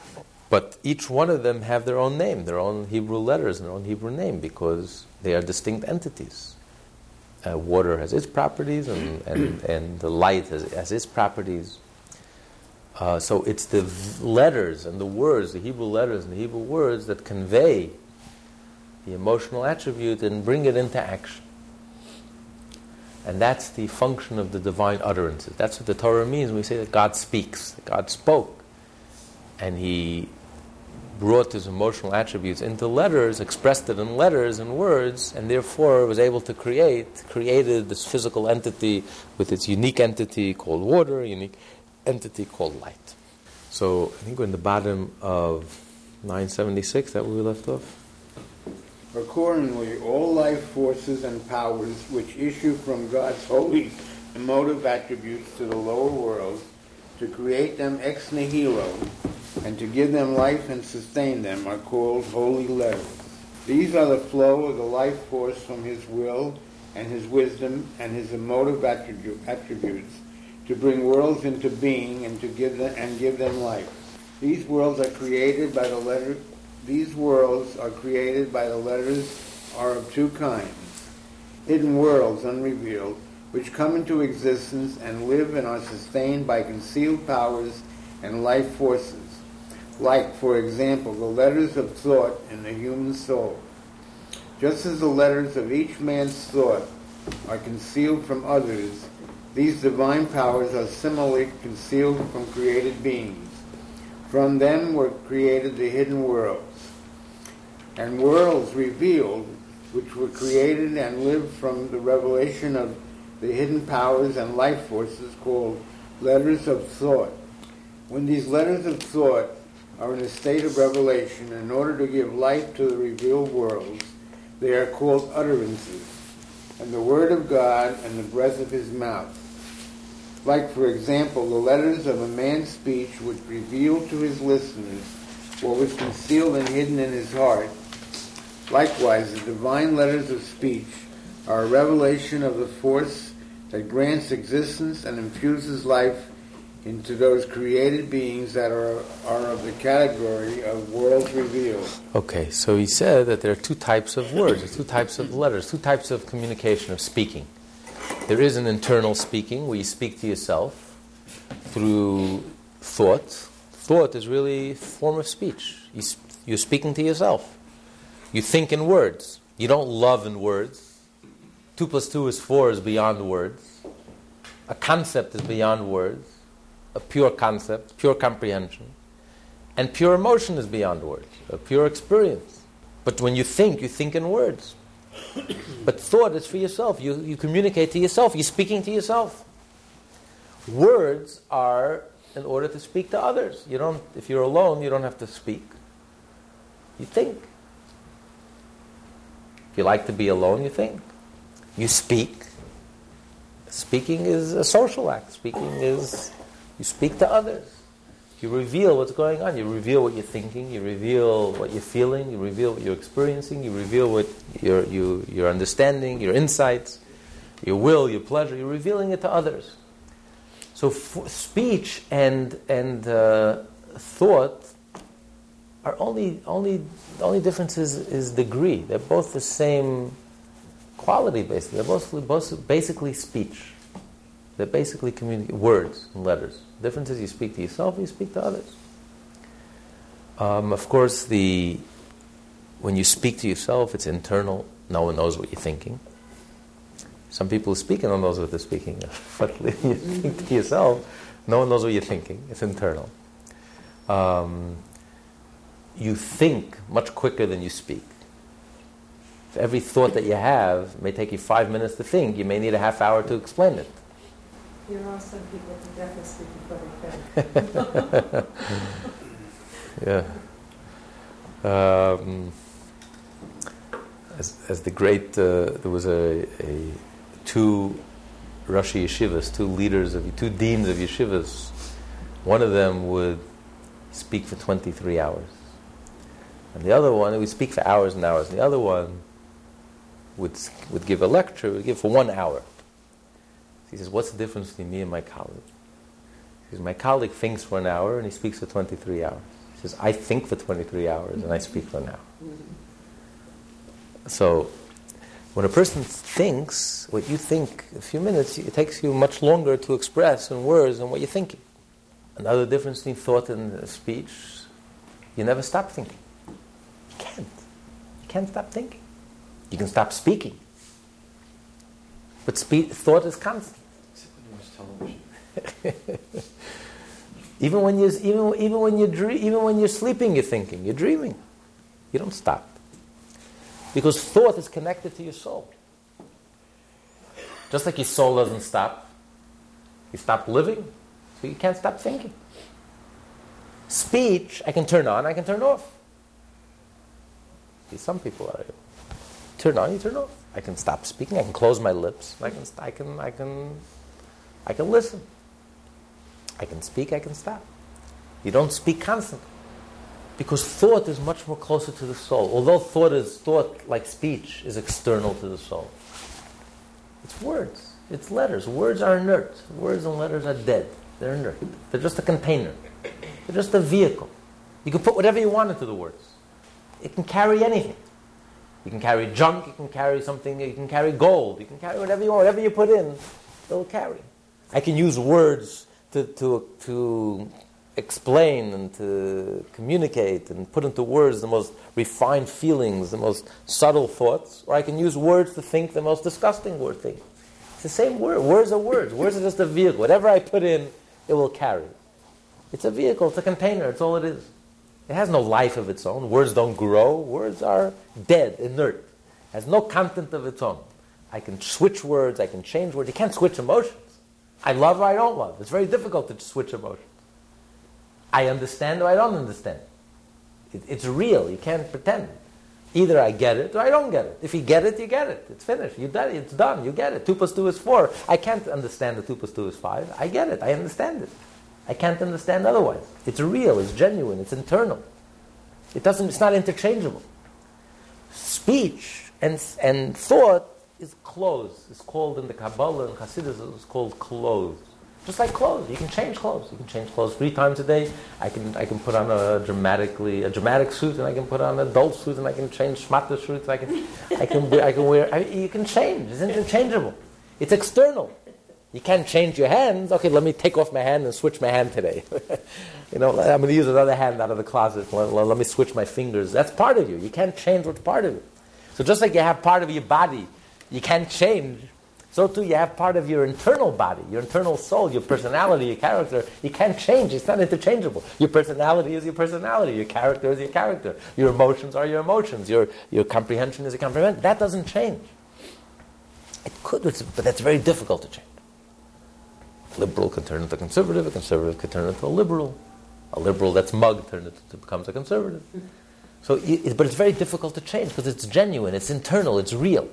But each one of them have their own name, their own Hebrew letters, and their own Hebrew name, because they are distinct entities uh, water has its properties and, and, and the light has, has its properties. Uh, so it's the letters and the words, the Hebrew letters and the Hebrew words that convey the emotional attribute and bring it into action. And that's the function of the divine utterances. That's what the Torah means when we say that God speaks. God spoke. And He brought his emotional attributes into letters, expressed it in letters and words, and therefore was able to create, created this physical entity with its unique entity called water, unique entity called light. So I think we're in the bottom of 976, that we left off. Accordingly, all life forces and powers which issue from God's holy emotive attributes to the lower world, to create them ex nihilo, and to give them life and sustain them are called holy letters. These are the flow of the life force from his will and his wisdom and his emotive attribu- attributes to bring worlds into being and to give them and give them life. These worlds are created by the letter these worlds are created by the letters are of two kinds. Hidden worlds unrevealed, which come into existence and live and are sustained by concealed powers and life forces, like, for example, the letters of thought in the human soul. Just as the letters of each man's thought are concealed from others, these divine powers are similarly concealed from created beings. From them were created the hidden worlds. And worlds revealed, which were created and lived from the revelation of the hidden powers and life forces called letters of thought. When these letters of thought are in a state of revelation in order to give light to the revealed worlds, they are called utterances, and the word of God and the breath of his mouth. Like, for example, the letters of a man's speech which reveal to his listeners what was concealed and hidden in his heart. Likewise, the divine letters of speech are a revelation of the force that grants existence and infuses life into those created beings that are, are of the category of worlds revealed. Okay, so he said that there are two types of words, two types of letters, two types of communication, of speaking. There is an internal speaking where you speak to yourself through thought. Thought is really a form of speech. You You're speaking to yourself. You think in words. You don't love in words. Two plus two is four is beyond words. A concept is beyond words. A pure concept, pure comprehension. And pure emotion is beyond words, a pure experience. But when you think, you think in words. But thought is for yourself. You, you communicate to yourself. You're speaking to yourself. Words are in order to speak to others. You don't, if you're alone, you don't have to speak. You think. You like to be alone, you think. You speak. Speaking is a social act. Speaking is you speak to others. You reveal what's going on. You reveal what you're thinking. You reveal what you're feeling. You reveal what you're experiencing. You reveal what your you, your understanding, your insights, your will, your pleasure. You're revealing it to others. So f- speech and and uh, thought are only only the only difference is, is degree. They're both the same quality, basically. They're both, both basically speech. They're basically communi- words and letters. The difference is you speak to yourself, you speak to others. Um, of course, the when you speak to yourself, it's internal. No one knows what you're thinking. Some people speak and no one what they're speaking. but you think to yourself, no one knows what you're thinking. It's internal. Um, you think much quicker than you speak. If every thought that you have may take you five minutes to think, you may need a half hour to explain it. There are some people who definitely speak before they think. Yeah. Um, as, as the great, uh, there was a, a two Roshei yeshivas, two leaders of two deans of yeshivas. One of them would speak for 23 hours, and the other one would speak for hours and hours. And the other one would would give a lecture, would give for one hour. He says, "What's the difference between me and my colleague?" He says, "My colleague thinks for an hour and he speaks for 23 hours." He says, "I think for 23 hours and I speak for an hour." So, when a person thinks what you think a few minutes, it takes you much longer to express in words than what you're thinking. Another difference between thought and speech, you never stop thinking. You can't. You can't stop thinking. You can stop speaking. But thought is constant. even when you even even when you dre- even when you're sleeping, you're thinking. You're dreaming. You don't stop because thought is connected to your soul. Just like your soul doesn't stop, you stop living, so you can't stop thinking. Speech, I can turn on, I can turn off. Some people are turn on, you turn off. I can stop speaking. I can close my lips. I can, I can, I can, I can listen. I can speak. I can stop. You don't speak constantly because thought is much more closer to the soul. Although thought is thought, like speech, is external to the soul. It's words. It's letters. Words are inert. Words and letters are dead. They're inert. They're just a container. They're just a vehicle. You can put whatever you want into the words. It can carry anything. You can carry junk, you can carry something, you can carry gold, you can carry whatever you want, whatever you put in, it'll carry. I can use words to, to, to explain and to communicate and put into words the most refined feelings, the most subtle thoughts, or I can use words to think the most disgusting word thing. It's the same word. Words are words. Words are just a vehicle. Whatever I put in, it will carry. It's a vehicle, it's a container, it's all it is. It has no life of its own. Words don't grow. Words are dead, inert. It has no content of its own. I can switch words, I can change words. You can't switch emotions. I love or I don't love. It's very difficult to switch emotions. I understand or I don't understand. It, it's real. You can't pretend. Either I get it or I don't get it. If you get it, you get it. It's finished. You done. It's done. You get it. Two plus two is four. I can't understand that two plus two is five. I get it. I understand it. I can't understand otherwise. It's real, it's genuine, it's internal. It doesn't, it's not interchangeable. Speech and, and thought is clothes. It's called in the Kabbalah and Hasidus, it's called clothes. Just like clothes, you can change clothes. You can change clothes three times a day. I can, I can put on a dramatically a dramatic suit, and I can put on an adult suit, and I can change schmatter suits. I can, I can, I can wear. I, you can change. It's interchangeable. It's external. You can't change your hands. Okay, let me take off my hand and switch my hand today. you know, I'm going to use another hand out of the closet. Let, let, let, me switch my fingers. That's part of you. You can't change what's part of you. So just like you have part of your body, you can't change. So too, you have part of your internal body, your internal soul, your personality, your character. You can't change. It's not interchangeable. Your personality is your personality. Your character is your character. Your emotions are your emotions. Your, your comprehension is your comprehension. That doesn't change. It could, but that's very difficult to change liberal can turn into a conservative, a conservative can turn into a liberal, a liberal that's mugged turns into becomes a conservative. So, it, but it's very difficult to change because it's genuine, it's internal, it's real.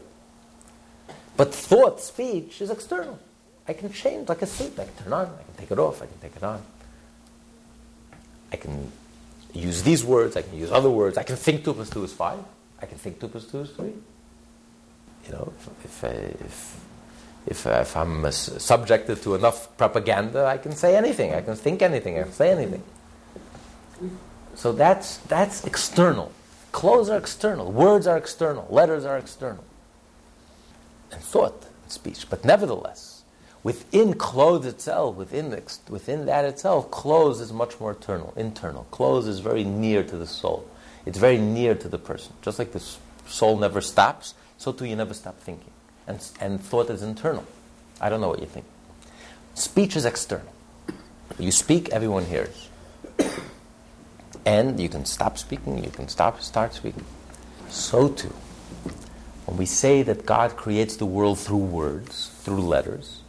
But thought, speech is external. I can change like a suit. I can turn on, I can take it off, I can take it on. I can use these words, I can use other words. I can think 2 plus 2 is 5. I can think 2 plus 2 is 3. You know, if, if, if if, uh, if I'm uh, subjected to enough propaganda, I can say anything. I can think anything. I can say anything. So that's, that's external. Clothes are external. Words are external. Letters are external. And thought and speech. But nevertheless, within clothes itself, within, within that itself, clothes is much more eternal, internal. Clothes is very near to the soul. It's very near to the person. Just like the soul never stops, so too you never stop thinking and, and thought is internal. I don't know what you think. Speech is external. You speak, everyone hears. And you can stop speaking, you can stop, start speaking. So too, when we say that God creates the world through words, through letters,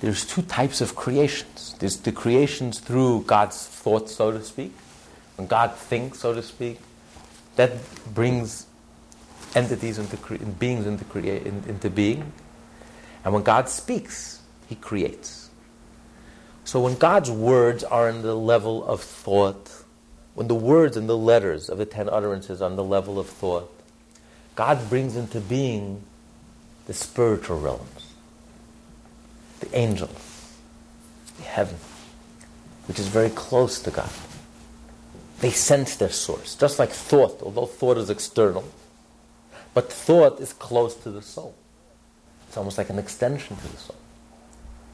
there's two types of creations. There's the creations through God's thoughts, so to speak. When God thinks, so to speak, that brings entities into cre- beings into, crea- in, into being. And when God speaks, He creates. So when God's words are in the level of thought, when the words and the letters of the ten utterances are on the level of thought, God brings into being the spiritual realms, the angels, the heaven, which is very close to God. They sense their source, just like thought, although thought is external but thought is close to the soul. It's almost like an extension to the soul.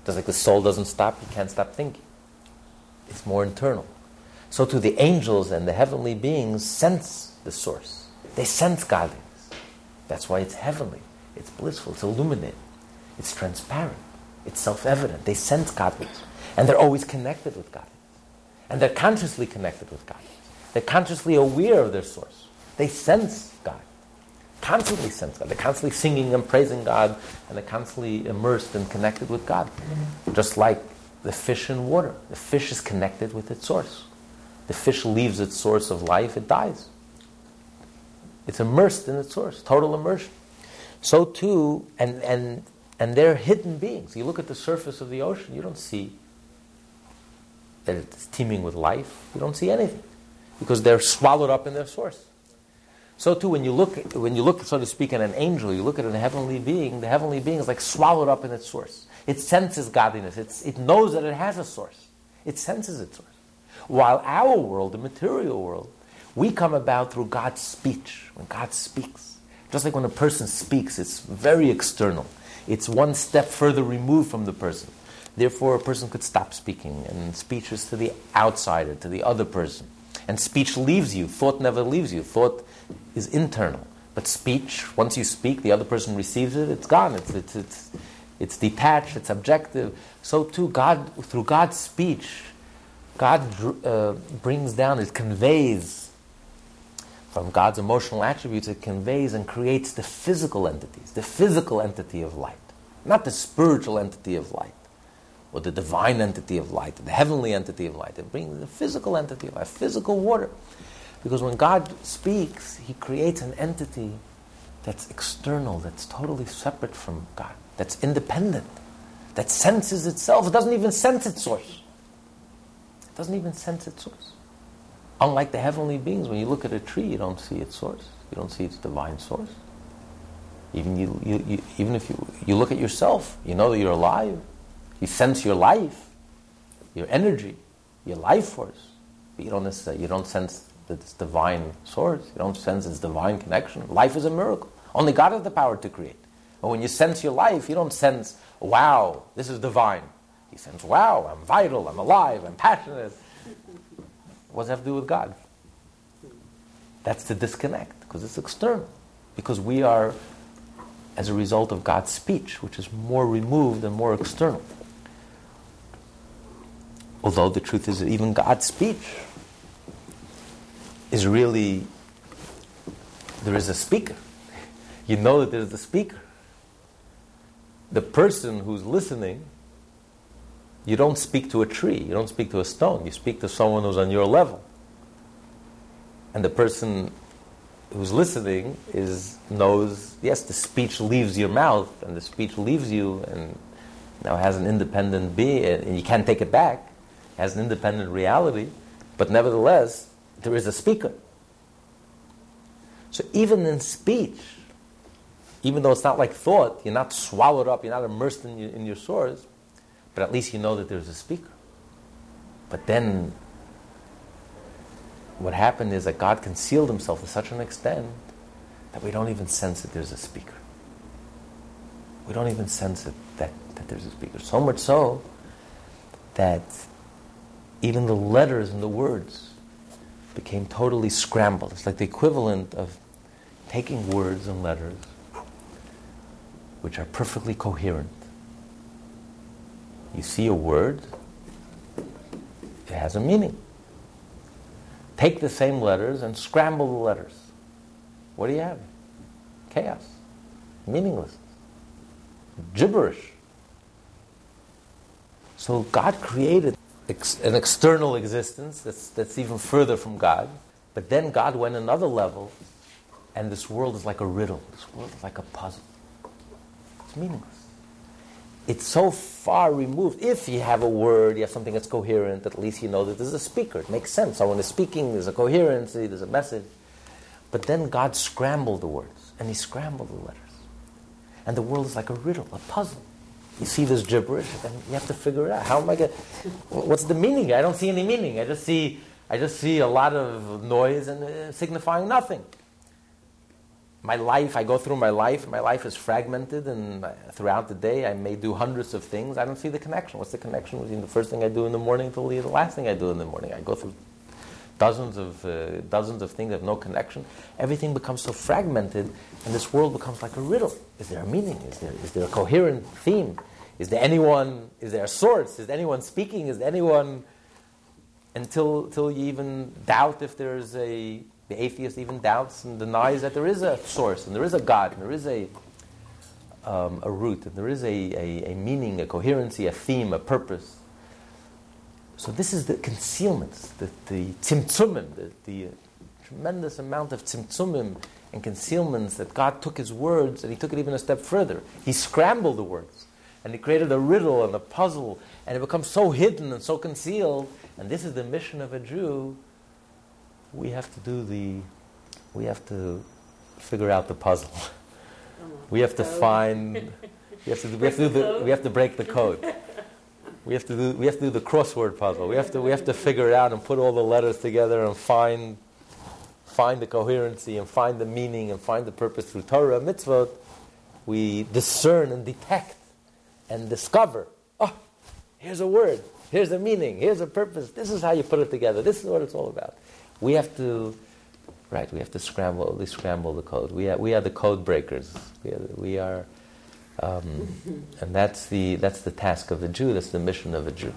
Just like the soul doesn't stop, you can't stop thinking. It's more internal. So to the angels and the heavenly beings sense the source. They sense godliness. That's why it's heavenly. It's blissful. It's illuminated. It's transparent. It's self-evident. They sense godliness. And they're always connected with godliness. And they're consciously connected with godliness. They're consciously aware of their source. They sense constantly sense God. They're constantly singing and praising God, and they're constantly immersed and connected with God. Mm-hmm. Just like the fish in water. The fish is connected with its source. The fish leaves its source of life, it dies. It's immersed in its source, total immersion. So too, and, and, and they're hidden beings. You look at the surface of the ocean, you don't see that it's teeming with life. You don't see anything because they're swallowed up in their source. So too, when you look, when you look, so to speak, at an angel, you look at a heavenly being. The heavenly being is like swallowed up in its source. It senses godliness. It's, it knows that it has a source. It senses its source. While our world, the material world, we come about through God's speech. When God speaks, just like when a person speaks, it's very external. It's one step further removed from the person. Therefore, a person could stop speaking, and speech is to the outsider, to the other person. And speech leaves you. Thought never leaves you. Thought is internal. But speech, once you speak, the other person receives it, it's gone. It's, it's, it's, it's detached, it's objective. So too, God, through God's speech, God uh, brings down, it conveys from God's emotional attributes, it conveys and creates the physical entities, the physical entity of light, not the spiritual entity of light, or the divine entity of light, the heavenly entity of light. It brings the physical entity of light, physical water. Because when God speaks, He creates an entity that's external, that's totally separate from God, that's independent, that senses itself. It doesn't even sense its source. It doesn't even sense its source. Unlike the heavenly beings, when you look at a tree, you don't see its source. You don't see its divine source. Even, you, you, you, even if you, you look at yourself, you know that you're alive. You sense your life, your energy, your life force. But you don't necessarily, you don't sense its divine source. You don't sense its divine connection. Life is a miracle. Only God has the power to create. But when you sense your life, you don't sense, wow, this is divine. You sense, wow, I'm vital, I'm alive, I'm passionate. What does that have to do with God? That's the disconnect, because it's external. Because we are, as a result of God's speech, which is more removed and more external. Although the truth is that even God's speech is really there is a speaker. You know that there's a speaker. The person who's listening, you don't speak to a tree, you don't speak to a stone, you speak to someone who's on your level. And the person who's listening is knows yes the speech leaves your mouth and the speech leaves you and now has an independent being and you can't take it back has an independent reality but nevertheless there is a speaker. So even in speech, even though it's not like thought, you're not swallowed up, you're not immersed in your, in your source, but at least you know that there's a speaker. But then what happened is that God concealed himself to such an extent that we don't even sense that there's a speaker. We don't even sense it that, that there's a speaker. So much so that even the letters and the words became totally scrambled. It's like the equivalent of taking words and letters which are perfectly coherent. You see a word, it has a meaning. Take the same letters and scramble the letters. What do you have? Chaos, meaningless, gibberish. So God created ex- an external existence that's, that's even further from God. But then God went another level, and this world is like a riddle. This world is like a puzzle. It's meaningless. It's so far removed. If you have a word, you have something that's coherent, at least you know that there's a speaker. It makes sense. Someone is speaking, there's a coherency, there's a message. But then God scrambled the words, and He scrambled the letters. And the world is like a riddle, a puzzle you see this gibberish, and you have to figure it out. How am I going? What's the meaning? I don't see any meaning. I just see, I just see a lot of noise and uh, signifying nothing. My life, I go through my life. My life is fragmented, and throughout the day, I may do hundreds of things. I don't see the connection. What's the connection between the first thing I do in the morning to the last thing I do in the morning? I go through dozens of uh, dozens of things that have no connection. Everything becomes so fragmented, and this world becomes like a riddle. Is there a meaning? Is there is there a coherent theme? Is there anyone, is there a source? Is there anyone speaking? Is there anyone, until, until you even doubt if there's a, the atheist even doubts and denies that there is a source and there is a God and there is a, um, a root and there is a, a, a, meaning, a coherency, a theme, a purpose. So this is the concealments, the, the tzimtzumim, the, the tremendous amount of tzimtzumim and concealments that God took His words and He took it even a step further. He scrambled the words and he created a riddle and a puzzle, and it becomes so hidden and so concealed. And this is the mission of a Jew. We have to do the we have to figure out the puzzle. We have to find. We have to. We have to do the. We have to break the code. We have to do. We have to do the crossword puzzle. We have to. We have to figure it out and put all the letters together and find. Find the coherency and find the meaning and find the purpose through Torah mitzvot. We discern and detect and discover. Oh, here's a word. Here's a meaning. Here's a purpose. This is how you put it together. This is what it's all about. We have to. Right, we have to scramble, at least scramble the code. We are, we are the code breakers. We are, we are um, and that's the, that's the task of a Jew, that's the mission of a Jew.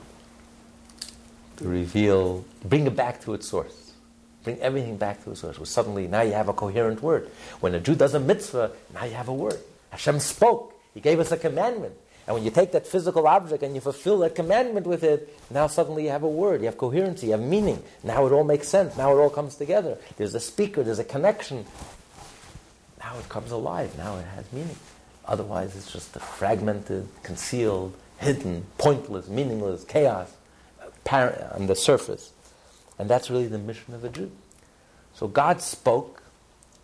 To reveal, bring it back to its source. Bring everything back to its source. Well, suddenly, now you have a coherent word. When a Jew does a mitzvah, now you have a word. Hashem spoke. He gave us a commandment. And when you take that physical object and you fulfill that commandment with it, now suddenly you have a word, you have coherency, you have meaning. Now it all makes sense. Now it all comes together. There's a speaker, there's a connection. Now it comes alive. Now it has meaning. Otherwise, it's just a fragmented, concealed, hidden, pointless, meaningless chaos on the surface. And that's really the mission of a Jew. So God spoke,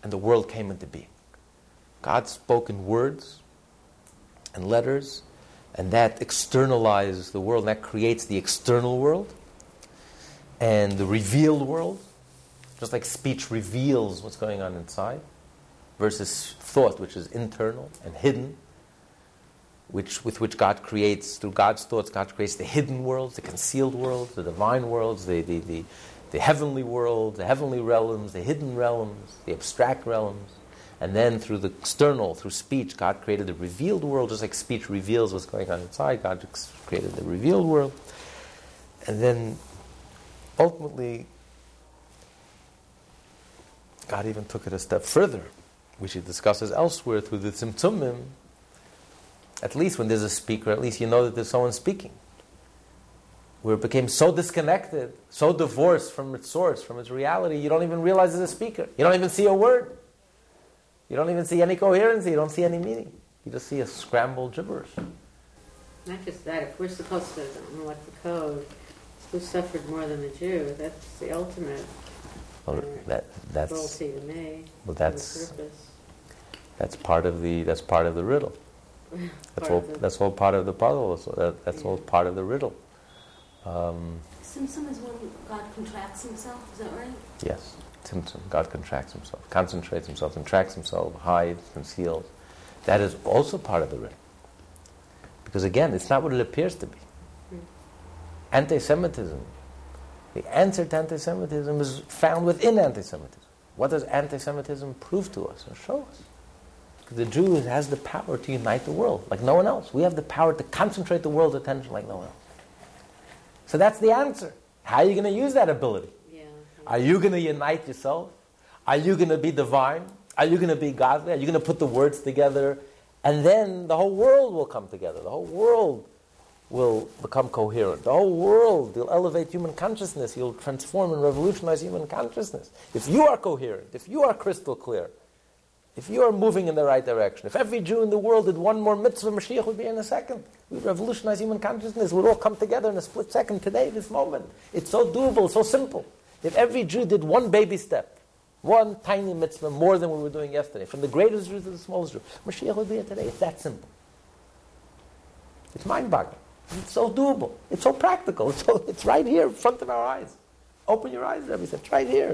and the world came into being. God spoke in words and letters, and that externalizes the world, that creates the external world and the revealed world. Just like speech reveals what's going on inside, versus thought, which is internal and hidden, which, with which God creates, through God's thoughts, God creates the hidden worlds, the concealed worlds, the divine worlds, the, the, the, the heavenly world, the heavenly realms, the hidden realms, the abstract realms. And then through the external, through speech, God created the revealed world, just like speech reveals what's going on inside. God created the revealed world. And then ultimately, God even took it a step further, which he discusses elsewhere through the Tzimtzumim. At least when there's a speaker, at least you know that there's someone speaking. Where it became so disconnected, so divorced from its source, from its reality, you don't even realize there's a speaker. You don't even see a word. You don't even see any coherency. You don't see any meaning. You just see a scrambled gibberish. Not just that, if we're supposed to know what the code, who suffered more than the Jew? That's the ultimate Well, that, that's, cruelty to me. well, that's, that's part of the, that's part of the riddle. That's all, the- that's all part of the puzzle. So that, that's all part of the riddle. Um, Tzimtzum is when God contracts himself, is that right? yes. Tzimtzum. God contracts himself, concentrates himself, contracts himself, hides, conceals. That is also part of the riddle. Because again, it's not what it appears to be. Hmm. Anti Semitism, the answer to anti Semitism is found within anti Semitism. What does anti Semitism prove to us or show us? Because the Jew has the power to unite the world like no one else. We have the power to concentrate the world's attention like no one else. So that's the answer. How are you going to use that ability? Are you going to unite yourself? Are you going to be divine? Are you going to be godly? Are you going to put the words together? And then the whole world will come together. The whole world will become coherent. The whole world will elevate human consciousness. You'll transform and revolutionize human consciousness. If you are coherent, if you are crystal clear, if you are moving in the right direction, if every Jew in the world did one more mitzvah, Mashiach would be in a second. We'd revolutionize human consciousness. We'd all come together in a split second today, this moment. It's so doable, so simple. If every Jew did one baby step, one tiny mitzvah more than we were doing yesterday, from the greatest Jew to the smallest Jew, Mashiach would be here today. It's that simple. It's mind-boggling. It's so doable. It's so practical. It's, so, it's right here in front of our eyes. Open your eyes, Rebbe said. It's right here.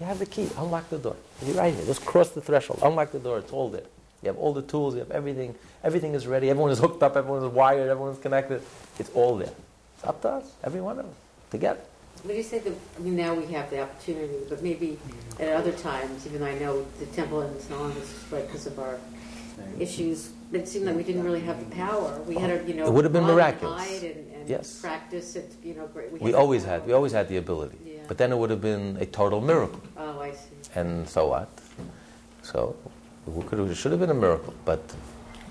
You have the key. Unlock the door. It's right here. Just cross the threshold. Unlock the door. It's all there. You have all the tools. You have everything. Everything is ready. Everyone is hooked up. Everyone is wired. Everyone is connected. It's all there. It's up to us. Every one of us. Together. Do you say that, I mean, now we have the opportunity, but maybe at other times, even though I know the temple and so on is spread because of our issues, it seemed like we didn't really have the power. We had to, you know, It would have been miraculous. and, and Yes. practice it, you know, great. We the always power. had. We always had the ability. Yeah. But then it would have been a total miracle. Oh, I see. And so what? So we could it should have been a miracle. But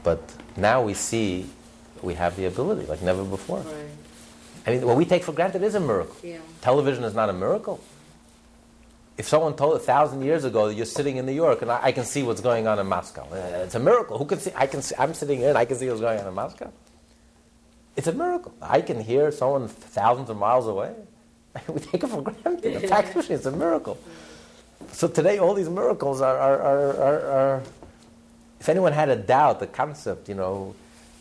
but now we see we have the ability like never before. Right. I mean, what we take for granted is a miracle. Yeah. Television is not a miracle. If someone told a thousand years ago that you're sitting in New York and I, I can see what's going on in Moscow, uh, it's a miracle. Who can see? I can. See, I'm sitting here and I can see what's going on in Moscow. It's a miracle. I can hear someone thousands of miles away. we take it for granted. A fax machine is a miracle. So today, all these miracles are, are, are, are, are if anyone had a doubt, the concept, you know,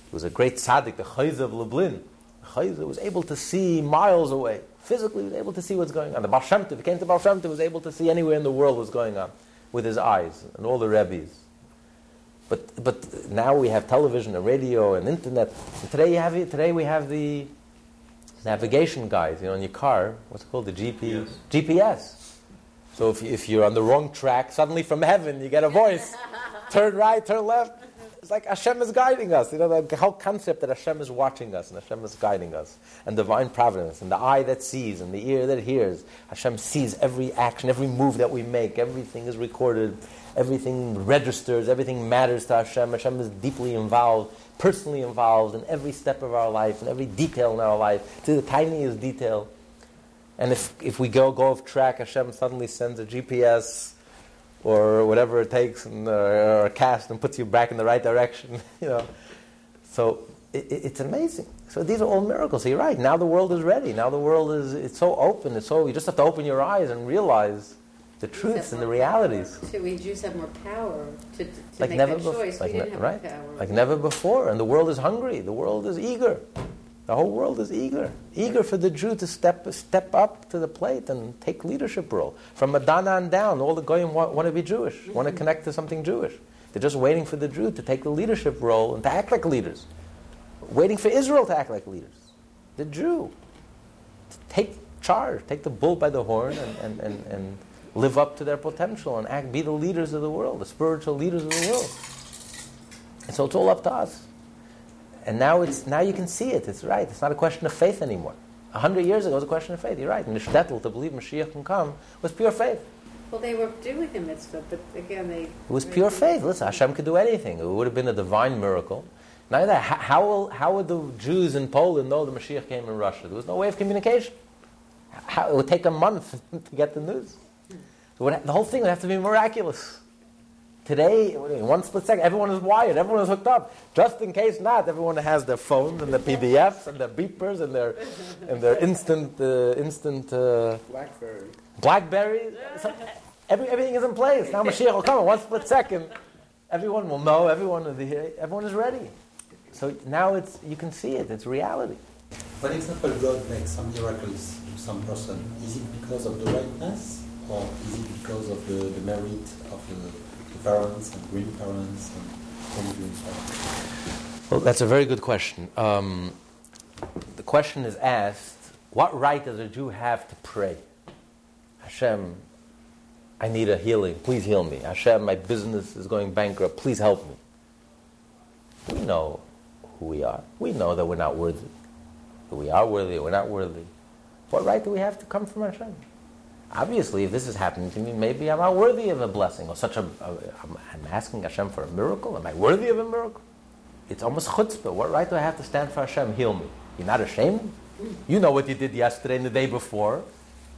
it was a great tzaddik, the Chozeh of Lublin. Chozeh was able to see miles away. Physically, he was able to see what's going on. The Baal Shem Tov, he came to Baal Shem Tov, was able to see anywhere in the world what's going on with his eyes and all the Rebbes. But, but now we have television and radio and internet. And today, you have, today we have the navigation guides, you know, in your car. What's it called? The GP, GPS. So if, if you're on the wrong track, suddenly from heaven you get a voice. turn right, turn left. It's like Hashem is guiding us. You know, the whole concept that Hashem is watching us and Hashem is guiding us. And divine providence and the eye that sees and the ear that hears. Hashem sees every action, every move that we make. Everything is recorded. Everything registers. Everything matters to Hashem. Hashem is deeply involved, personally involved in every step of our life and every detail in our life, to the tiniest detail. And if, if we go, go off track, Hashem suddenly sends a GPS or whatever it takes, and, uh, or a cast, and puts you back in the right direction. you know, so it, it's amazing. So these are all miracles. So you're right. Now the world is ready. Now the world is it's so open. It's so you just have to open your eyes and realize the truths and the realities. So we Jews have more power to, to like make never that before. choice. Like we didn't have right. power. Like never before. And the world is hungry. The world is eager. The whole world is eager, eager for the Jew to step step up to the plate and take leadership role. From Madonna on down, all the goyim want, want to be Jewish, want to mm-hmm. connect to something Jewish. They're just waiting for the Jew to take the leadership role and to act like leaders, waiting for Israel to act like leaders. The Jew to take charge, take the bull by the horn, and, and, and, and live up to their potential and act, be the leaders of the world, the spiritual leaders of the world. And so it's all up to us. And now it's now you can see it. It's right. It's not a question of faith anymore. A hundred years ago, it was a question of faith. You're right. Shtetl, to believe Mashiach can come was pure faith. Well, they were doing the mitzvah, but again, they. It was pure faith. Listen, Hashem could do anything. It would have been a divine miracle. Now that, how, how, will, how would the Jews in Poland know the Mashiach came in Russia? There was no way of communication. How, it would take a month to get the news. Hmm. So the whole thing would have to be miraculous. Today, in one split second, everyone is wired, everyone is hooked up. Just in case not, everyone has their phones and their PDFs and their beepers and their and their instant uh, instant uh, Blackberry. BlackBerry. So every, everything is in place. Now Mashiach will come in one split second. Everyone will know. Everyone will be. Everyone is ready. So now it's you can see it. It's reality. For example, God makes some miracles to some person. Is it because of the rightness, or is it because of the, the merit of the, the parents and grandparents and grandparents? Well, that's a very good question. Um, the question is asked: What right does a Jew have to pray? Hashem, I need a healing. Please heal me. Hashem, my business is going bankrupt. Please help me. We know who we are. We know that we're not worthy. That we are worthy, we're not worthy. What right do we have to come from Hashem? Obviously, if this is happening to me, maybe I'm not worthy of a blessing or such a. a I'm, I'm asking Hashem for a miracle. Am I worthy of a miracle? It's almost chutzpah. What right do I have to stand for Hashem? Heal me. You're not ashamed? You know what you did yesterday and the day before.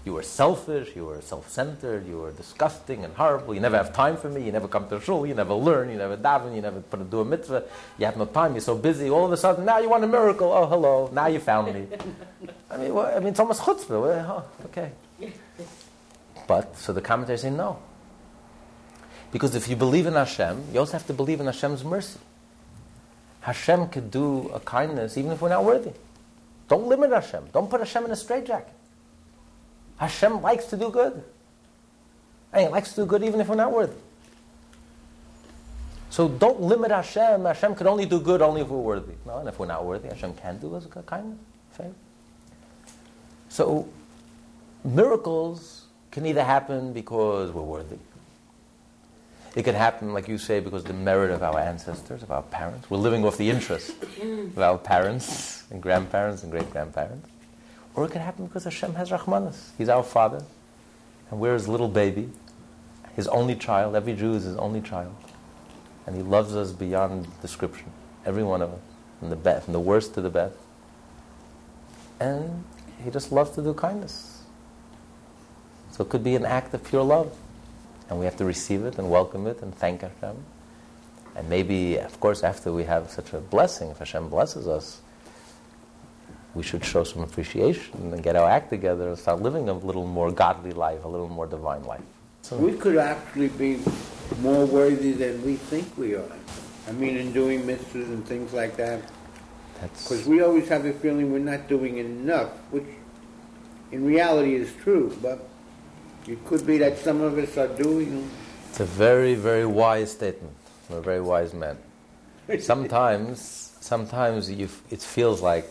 You were selfish, you were self centered, you were disgusting and horrible. You never have time for me, you never come to shul, you never learn, you never daven, you never put a, do a mitzvah, you have no time, you're so busy. All of a sudden, now you want a miracle. Oh, hello, now you found me. I mean, well, I mean it's almost chutzpah. Oh, okay. But, so the commentators say no. Because if you believe in Hashem, you also have to believe in Hashem's mercy. Hashem could do a kindness even if we're not worthy. Don't limit Hashem. Don't put Hashem in a straitjacket. Hashem likes to do good. And He likes to do good even if we're not worthy. So don't limit Hashem. Hashem can only do good only if we're worthy. No, and if we're not worthy, Hashem can do us a kindness. So miracles can either happen because we're worthy. It can happen, like you say, because the merit of our ancestors, of our parents. We're living off the interest of our parents and grandparents and great grandparents. Or it can happen because Hashem has rachmanus. He's our father, and we're his little baby, his only child. Every Jew is his only child. And he loves us beyond description, every one of us, from the best, from the worst to the best. And he just loves to do kindness. So it could be an act of pure love. And we have to receive it and welcome it and thank Hashem. And maybe, of course, after we have such a blessing, if Hashem blesses us, we should show some appreciation and get our act together and start living a little more godly life, a little more divine life. So- we could actually be more worthy than we think we are. I mean, in doing mitzvahs and things like that. Because we always have the feeling we're not doing enough, which in reality is true, but it could be that some of us are doing. it's a very, very wise statement from a very wise man. Sometimes, sometimes you, it feels like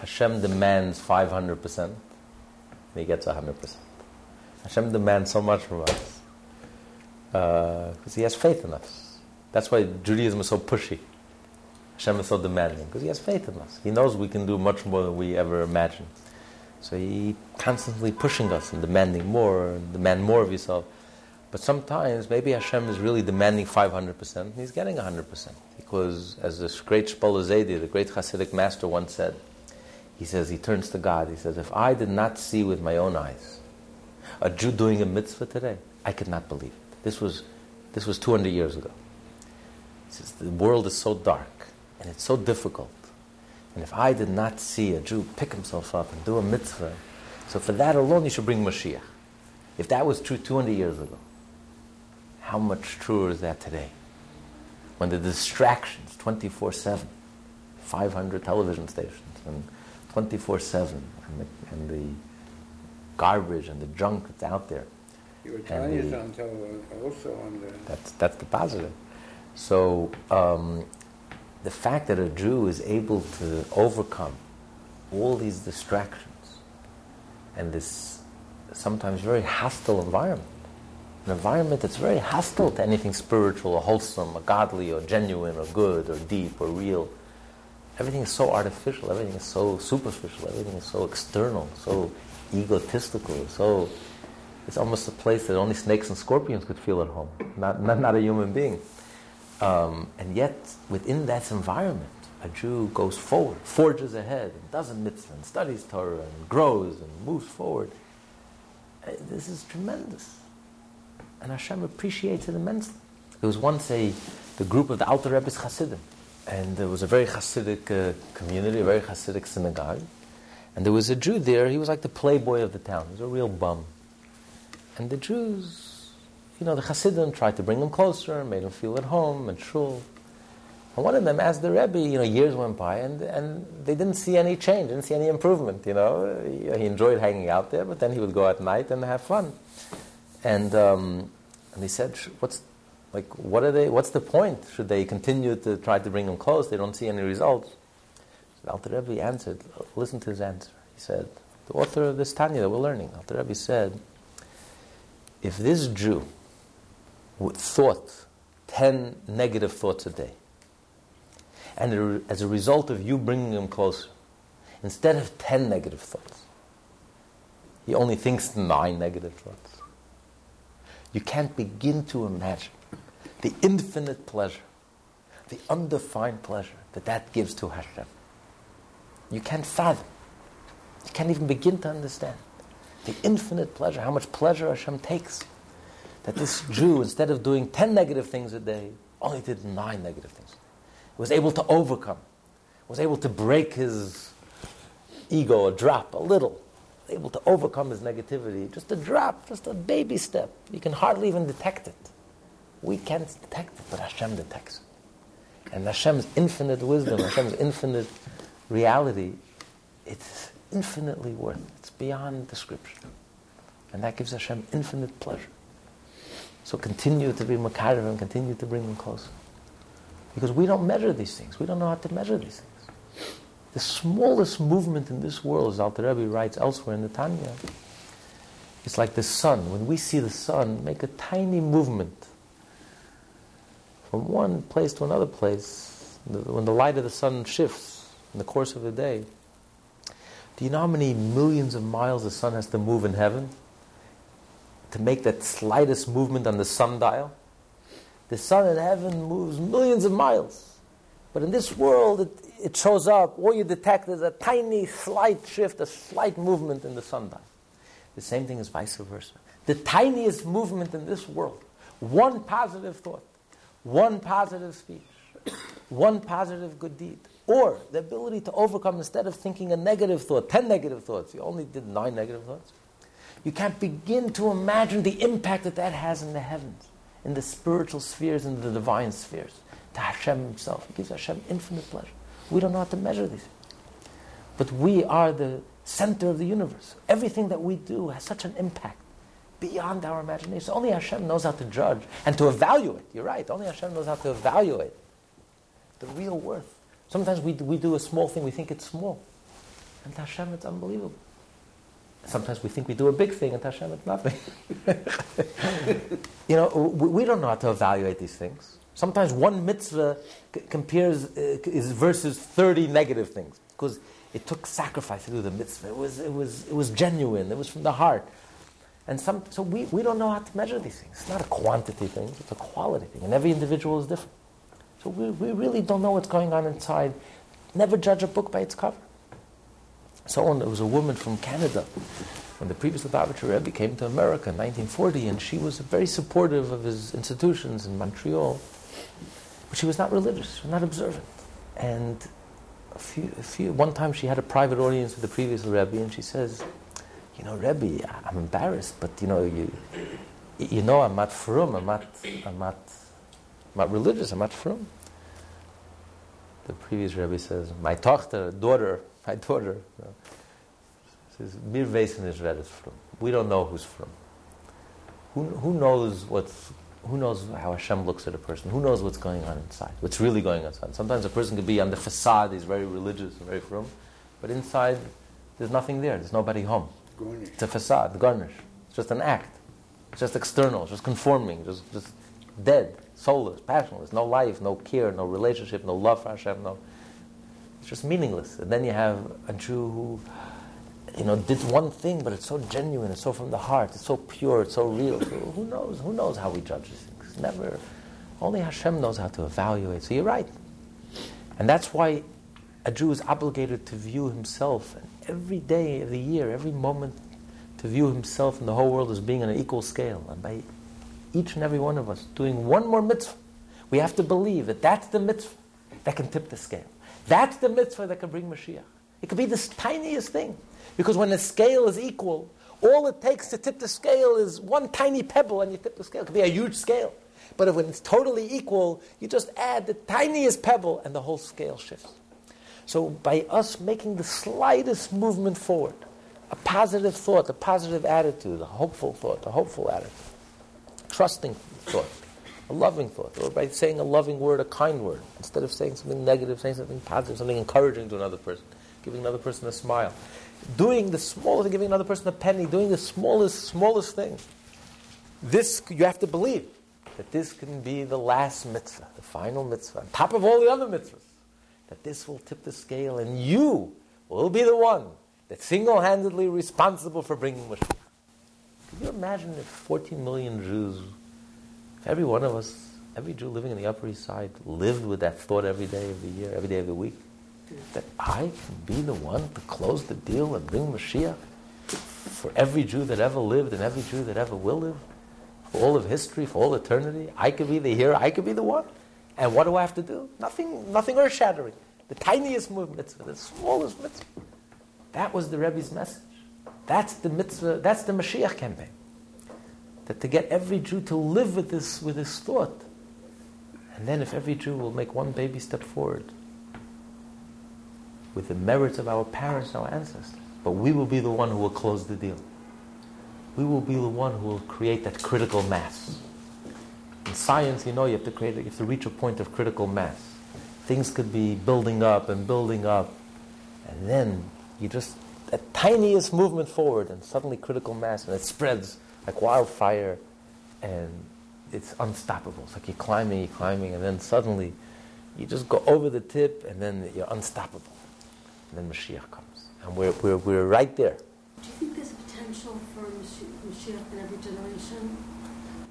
Hashem demands 500%, and he gets 100%. Hashem demands so much from us uh, because he has faith in us. That's why Judaism is so pushy. Hashem is so demanding because he has faith in us. He knows we can do much more than we ever imagined. So he constantly pushing us and demanding more and demand more of yourself. But sometimes maybe Hashem is really demanding 500% and he's getting 100%. Because as this great Shpola Zaydi, the great Hasidic master once said, he says, he turns to God, he says, if I did not see with my own eyes a Jew doing a mitzvah today, I could not believe it. This was, this was 200 years ago. He says, the world is so dark and it's so difficult. And if I did not see a Jew pick himself up and do a mitzvah, so for that alone you should bring Mashiach. If that was true 200 years ago, how much truer is that today? When the distractions 24 7, 500 television stations, and 24 7, and the, and the garbage and the junk that's out there. Your And Tanya's the- on tele- also on the. That's, that's the positive. So um, the fact that a Jew is able to overcome all these distractions and this sometimes very hostile environment, an environment that's very hostile to anything spiritual or wholesome or godly or genuine or good or deep or real. Everything is so artificial, everything is so superficial, everything is so external, so egotistical, so it's almost a place that only snakes and scorpions could feel at home, not, not, not a human being. Um, and yet, within that environment, a Jew goes forward, forges ahead, and does a mitzvah, and studies Torah, and grows, and moves forward. Uh, This is tremendous. And Hashem appreciates it immensely. There was once a the group of the Alter Rebbe's Hasidim, and there was a very Hasidic uh, community, a very Hasidic synagogue, and there was a Jew there. He was like the playboy of the town. He was a real bum. And the Jews, you know, the Hasidim tried to bring him closer, made him feel at home and shul. And one of them asked the Rebbe, you know, years went by, and, and they didn't see any change, didn't see any improvement, you know. He, he enjoyed hanging out there, but then he would go at night and have fun. And, um, and they said, what's, like, what are they, what's the point? Should they continue to try to bring him close? They don't see any results. The Alter Rebbe answered, listen to his answer. He said, the author of this Tanya that we're learning, Alter Rebbe said, if this Jew thought 10 negative thoughts a day, and as a result of you bringing him closer, instead of 10 negative thoughts, he only thinks nine negative thoughts. You can't begin to imagine the infinite pleasure, the undefined pleasure that that gives to Hashem. You can't fathom. You can't even begin to understand the infinite pleasure, how much pleasure Hashem takes. That this Jew, instead of doing 10 negative things a day, only did nine negative things. He Was able to overcome, was able to break his ego a drop, a little, able to overcome his negativity, just a drop, just a baby step. You can hardly even detect it. We can't detect it, but Hashem detects it. And Hashem's infinite wisdom, Hashem's infinite reality, it's infinitely worth it. It's beyond description. And that gives Hashem infinite pleasure. So continue to be Makarim and continue to bring them closer. Because we don't measure these things. We don't know how to measure these things. The smallest movement in this world, as Alter Rebbe writes elsewhere in the Tanya, it's like the sun. When we see the sun make a tiny movement from one place to another place, when the light of the sun shifts in the course of the day, do you know how many millions of miles the sun has to move in heaven to make that slightest movement on the sundial? The sun in heaven moves millions of miles. But in this world, it, it shows up, all you detect is a tiny, slight shift, a slight movement in the sundial. The same thing is vice versa. The tiniest movement in this world, one positive thought, one positive speech, one positive good deed, or the ability to overcome instead of thinking a negative thought, ten negative thoughts, you only did nine negative thoughts. You can't begin to imagine the impact that that has in the heavens, in the spiritual spheres, in the divine spheres. To Hashem Himself, it gives Hashem infinite pleasure. We don't know how to measure these. But we are the center of the universe. Everything that we do has such an impact beyond our imagination. Only Hashem knows how to judge and to evaluate. You're right. Only Hashem knows how to evaluate the real worth. Sometimes we, we do a small thing, we think it's small. And to Hashem, it's unbelievable. Sometimes we think we do a big thing, and Hashem, it's nothing. you know, we, don't know how to evaluate these things. Sometimes one mitzvah c- compares uh, is versus 30 negative things because it took sacrifice to do the mitzvah. It was, it was, it was genuine, it was from the heart. And some, so we, we don't know how to measure these things. It's not a quantity thing, it's a quality thing. And every individual is different. So we, we really don't know what's going on inside. Never judge a book by its cover. So on. there was a woman from Canada when the previous Lubavitcher Rebbe came to America in 1940, and she was very supportive of his institutions in Montreal, but she was not religious, not observant. And a few, a few, one time she had a private audience with the previous Rebbe, and she says, you know, Rebbe, I'm embarrassed, but you know, you, you know, I'm not frum, I'm not, I'm not, I'm not religious, I'm not frum. The previous Rebbe says, my tochter, daughter, my daughter, says, Mir Wesen is red is frum. We don't know who's frum. Who, who knows what's who knows how Hashem looks at a person? Who knows what's going on inside? What's really going on inside? Sometimes a person could be on the facade, he's very religious and very frum, but inside there's nothing there. There's nobody home. Garnish. It's a facade, garnish. It's just an act. It's just external, it's just conforming, just, just dead, soulless, passionless, no life, no care, no relationship, no love for Hashem, no. It's just meaningless. And then you have a Jew who, you know, did one thing, but it's so genuine, it's so from the heart, it's so pure, it's so real. So who knows? Who knows how we judge these things? Never. Only Hashem knows how to evaluate. So you're right. And that's why a Jew is obligated to view himself every day of the year, every moment, to view himself and the whole world as being on an equal scale. And by each and every one of us doing one more mitzvah, we have to believe that that's the mitzvah that can tip the scale. That's the mitzvah that can bring Mashiach. It could be the tiniest thing. Because when the scale is equal, all it takes to tip the scale is one tiny pebble and you tip the scale. It could be a huge scale. But when it's totally equal, you just add the tiniest pebble and the whole scale shifts. So by us making the slightest movement forward, a positive thought, a positive attitude, a hopeful thought, a hopeful attitude, trusting thought, a loving thought, or by saying a loving word, a kind word, instead of saying something negative, saying something positive, something encouraging to another person, giving another person a smile, doing the smallest, giving another person a penny, doing the smallest, smallest thing. This you have to believe that this can be the last mitzvah, the final mitzvah, on top of all the other mitzvahs. That this will tip the scale, and you will be the one that's single-handedly responsible for bringing Mashiach. Can you imagine if 14 million Jews, every one of us, every Jew living in the Upper East Side, lived with that thought every day of the year, every day of the week? That I can be the one to close the deal and bring Mashiach for every Jew that ever lived and every Jew that ever will live, for all of history, for all eternity. I could be the hero, I could be the one. And what do I have to do? Nothing, nothing earth shattering. The tiniest movement, the smallest mitzvah. That was the Rebbe's message. That's the mitzvah, that's the Mashiach campaign. That to get every Jew to live with this, with this thought. And then if every Jew will make one baby step forward with the merits of our parents our ancestors, but we will be the one who will close the deal. We will be the one who will create that critical mass. In science, you know, you have to create, you have to reach a point of critical mass. Things could be building up and building up, and then you just a tiniest movement forward, and suddenly critical mass, and it spreads like wildfire, and it's unstoppable. It's like you're climbing, you're climbing, and then suddenly you just go over the tip, and then you're unstoppable. And then Mashiach comes, and we're, we're, we're right there. Do you think there's a potential for Mashiach in every generation?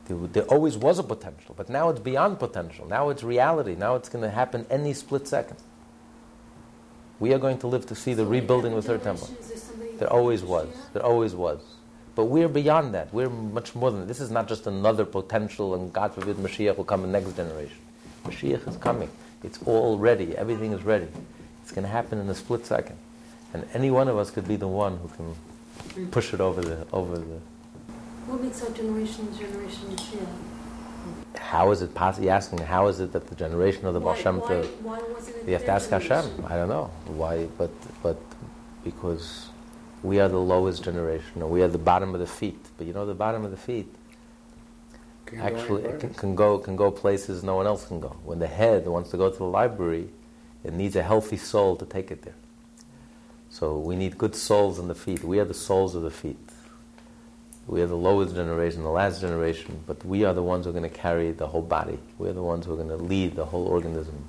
There, there always was a potential, but now it's beyond potential. Now it's reality. Now it's going to happen any split second. We are going to live to see the So rebuilding of the third temple. there somebody There that always was. There always was. But we're beyond that. We're much more than that. This is not just another potential, and God forbid Mashiach will come in the next generation. Mashiach is coming. It's all ready. Everything is ready. It's going to happen in a split second. And any one of us could be the one who can push it over the over the. What makes our generation the generation of Mashiach? How is it possible? You're asking how is it that the generation of the Baal Shem why- Tov- Why wasn't it You have to ask Hashem. I don't know why, but but because we are the lowest generation, or we are the bottom of the feet. But you know, the bottom of the feet Can't go actually it can, can go can go places no one else can go. When the head wants to go to the library, it needs a healthy soul to take it there. So we need good souls in the feet. We are the souls of the feet. We are the lowest generation, the last generation, but we are the ones who are going to carry the whole body. We are the ones who are going to lead the whole organism.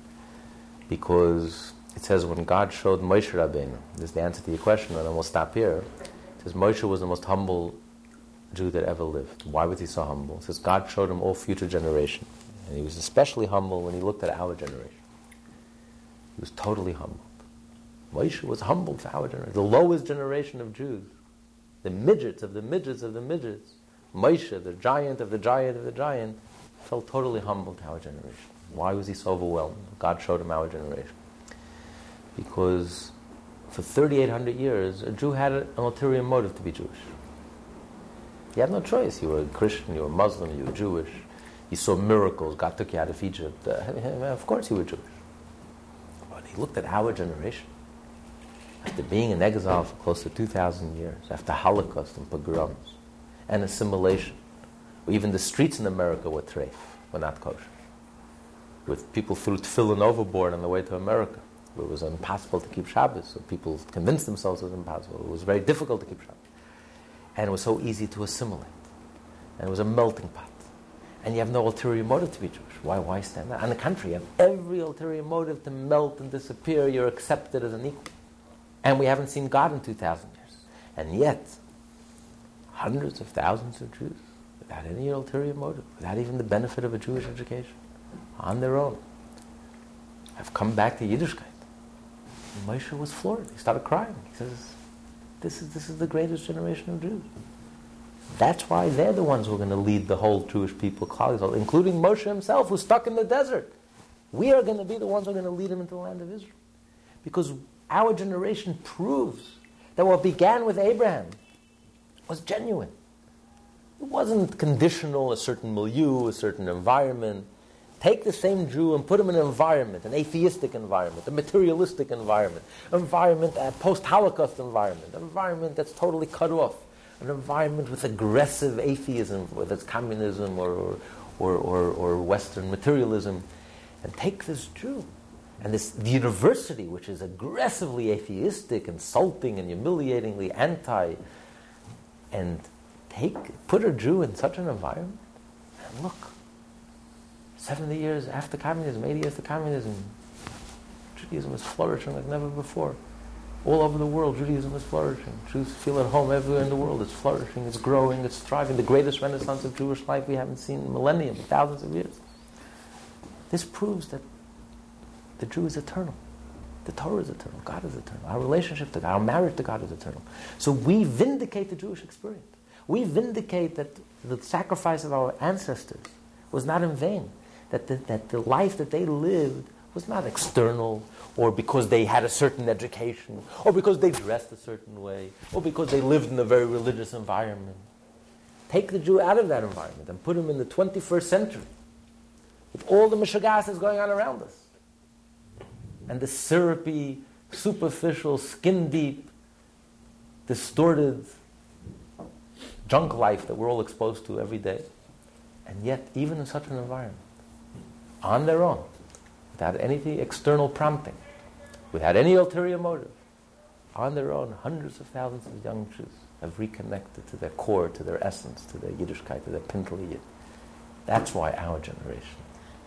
Because it says when God showed Moshe Rabbeinu, this is the answer to your question, and then we'll stop here. It says Moshe was the most humble Jew that ever lived. Why was he so humble? It says God showed him all future generations. And he was especially humble when he looked at our generation. He was totally humbled. Moshe was humbled for our generation, the lowest generation of Jews, the midgets of the midgets of the midgets. Moshe, the giant of the giant of the giant, felt totally humbled to our generation. Why was he so overwhelmed? God showed him our generation. Because for 3,800 years, a Jew had an ulterior motive to be Jewish. You had no choice. You were a Christian, you were Muslim, you were Jewish. You saw miracles. God took you out of Egypt. Uh, of course you were Jewish. But he looked at our generation. After being in exile for close to 2,000 years, after Holocaust and pogroms and assimilation, even the streets in America were treif, were not kosher. With people threw tefillin overboard on the way to America. It was impossible to keep Shabbos, so people convinced themselves it was impossible. It was very difficult to keep Shabbos. And it was so easy to assimilate. And it was a melting pot. And you have no ulterior motive to be Jewish. Why, why stand out? On the contrary, you have every ulterior motive to melt and disappear. You're accepted as an equal. And we haven't seen God in 2,000 years. And yet, hundreds of thousands of Jews, without any ulterior motive, without even the benefit of a Jewish education, on their own, have come back to Yiddishkeit. Moshe was floored. He started crying. He says, this is, this is the greatest generation of Jews. That's why they're the ones who are going to lead the whole Jewish people, including Moshe himself, who's stuck in the desert. We are going to be the ones who are going to lead him into the land of Israel. Because our generation proves that what began with Abraham was genuine. It wasn't conditional, a certain milieu, a certain environment. Take the same Jew and put him in an environment, an atheistic environment, a materialistic environment, an environment, a post-Holocaust environment, an environment that's totally cut off, an environment with aggressive atheism, whether it's communism or, or, or, or Western materialism, and take this Jew and this the university, which is aggressively atheistic, insulting, and humiliatingly anti, and take put a Jew in such an environment, and look, seventy years after communism, eighty years after communism, Judaism is flourishing like never before. All over the world, Judaism is flourishing. Jews feel at home everywhere in the world. It's flourishing, it's growing, it's thriving. The greatest renaissance of Jewish life we haven't seen in millennium, thousands of years. This proves that the Jew is eternal. The Torah is eternal. God is eternal. Our relationship to God, our marriage to God is eternal. So we vindicate the Jewish experience. We vindicate that the sacrifice of our ancestors was not in vain. That the, that the life that they lived was not external or because they had a certain education or because they dressed a certain way or because they lived in a very religious environment. Take the Jew out of that environment and put him in the 21st century with all the mishagas that's going on around us and the syrupy, superficial, skin deep, distorted junk life that we're all exposed to every day. And yet, even in such an environment, on their own, without any external prompting, without any ulterior motive, on their own, hundreds of thousands of young Jews have reconnected to their core, to their essence, to their Yiddishkeit, to their Pintel Yid. That's why our generation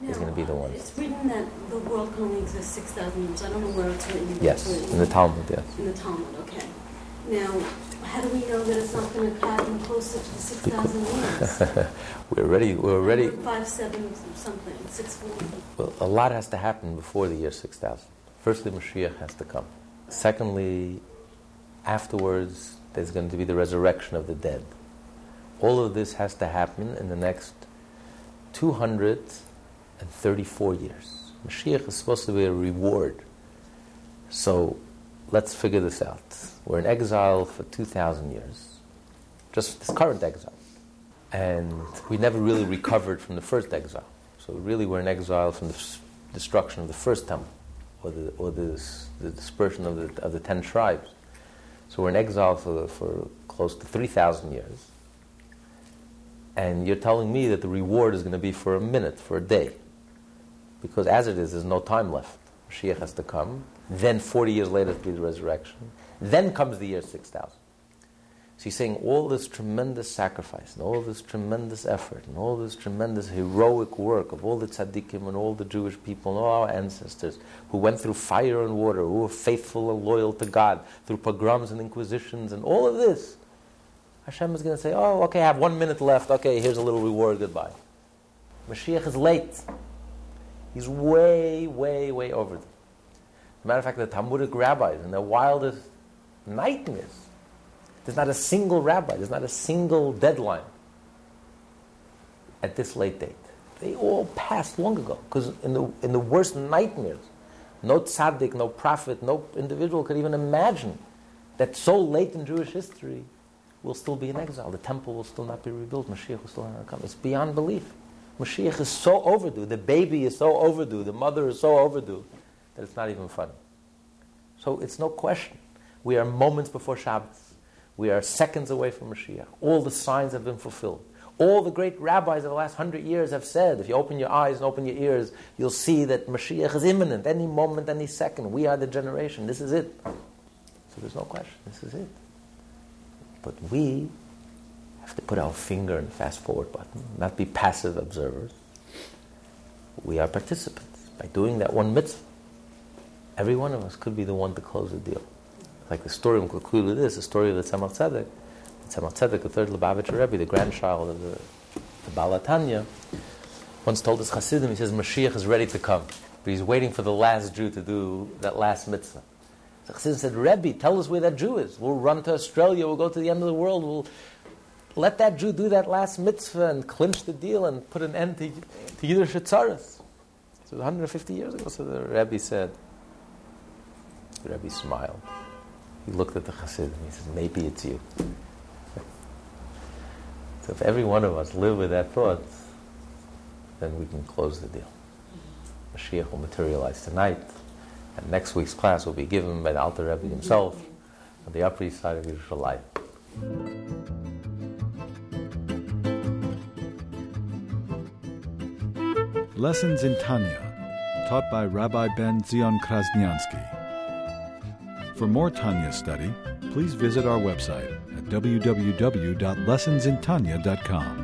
is going to be the one. It's written that the world can only exist 6,000 years. I don't know where it's written. Yes, in the Talmud, yes. In the Talmud, okay. Now, how do we know that it's not going to happen closer to the 6,000 years? we're ready. We're ready. Five, seven, something, six, four. Well, a lot has to happen before the year 6000. Firstly, Mashiach has to come. Secondly, afterwards, there's going to be the resurrection of the dead. All of this has to happen in the next 234 years. Mashiach is supposed to be a reward. So, let's figure this out. We're in exile for 2,000 years, just this current exile. And we never really recovered from the first exile. So really we're in exile from the destruction of the first temple, or the, or the, the dispersion of the, of the ten tribes. So we're in exile for, for close to 3,000 years. And you're telling me that the reward is going to be for a minute, for a day. Because as it is, there's no time left. Mashiach has to come. Then 40 years later, the resurrection. Then comes the year 6000. So he's saying all this tremendous sacrifice and all this tremendous effort and all this tremendous heroic work of all the tzaddikim and all the Jewish people and all our ancestors who went through fire and water, who were faithful and loyal to God through pogroms and inquisitions and all of this. Hashem is going to say, oh, okay, I have one minute left. Okay, here's a little reward. Goodbye. Mashiach is late. He's way, way, way overdue. Matter of fact, the Talmudic rabbis in their wildest nightmares there's not a single rabbi, there's not a single deadline at this late date. They all passed long ago because in the, in the worst nightmares, no tzaddik, no prophet, no individual could even imagine that so late in Jewish history will still be in exile. The temple will still not be rebuilt. Mashiach will still not come. It's beyond belief. Mashiach is so overdue. The baby is so overdue. The mother is so overdue that it's not even funny. So it's no question. We are moments before Shabbos. We are seconds away from Mashiach. All the signs have been fulfilled. All the great rabbis of the last hundred years have said, if you open your eyes and open your ears, you'll see that Mashiach is imminent, any moment, any second. We are the generation. This is it. So there's no question. This is it. But we have to put our finger in the fast forward button, not be passive observers. We are participants. By doing that one mitzvah, every one of us could be the one to close the deal. Like the story will conclude with this, the story of the Tzemach Tzedek. The Tzemach Tzedek, the third Lubavitcher Rebbe, the grandchild of the, the Baal HaTanya, once told his Hasidim, he says, Mashiach is ready to come. But he's waiting for the last Jew to do that last mitzvah. The Chassidim said, Rebbe, tell us where that Jew is. We'll run to Australia, we'll go to the end of the world, we'll let that Jew do that last mitzvah and clinch the deal and put an end to, to Yiddish Tzaras. So 150 years ago, so the Rebbe said, the Rebbe smiled. He looked at the Chassid and he said, maybe it's you. So if every one of us live with that thought, then we can close the deal. Mm-hmm. Mashiach will materialize tonight, and next week's class will be given by the Alter Rebbe himself on the Upper East Side of Yerushalayim. Lessons in Tanya, taught by Rabbi Ben Zion Krasniansky. For more Tanya study, please visit our website at www.lessonsintanya.com.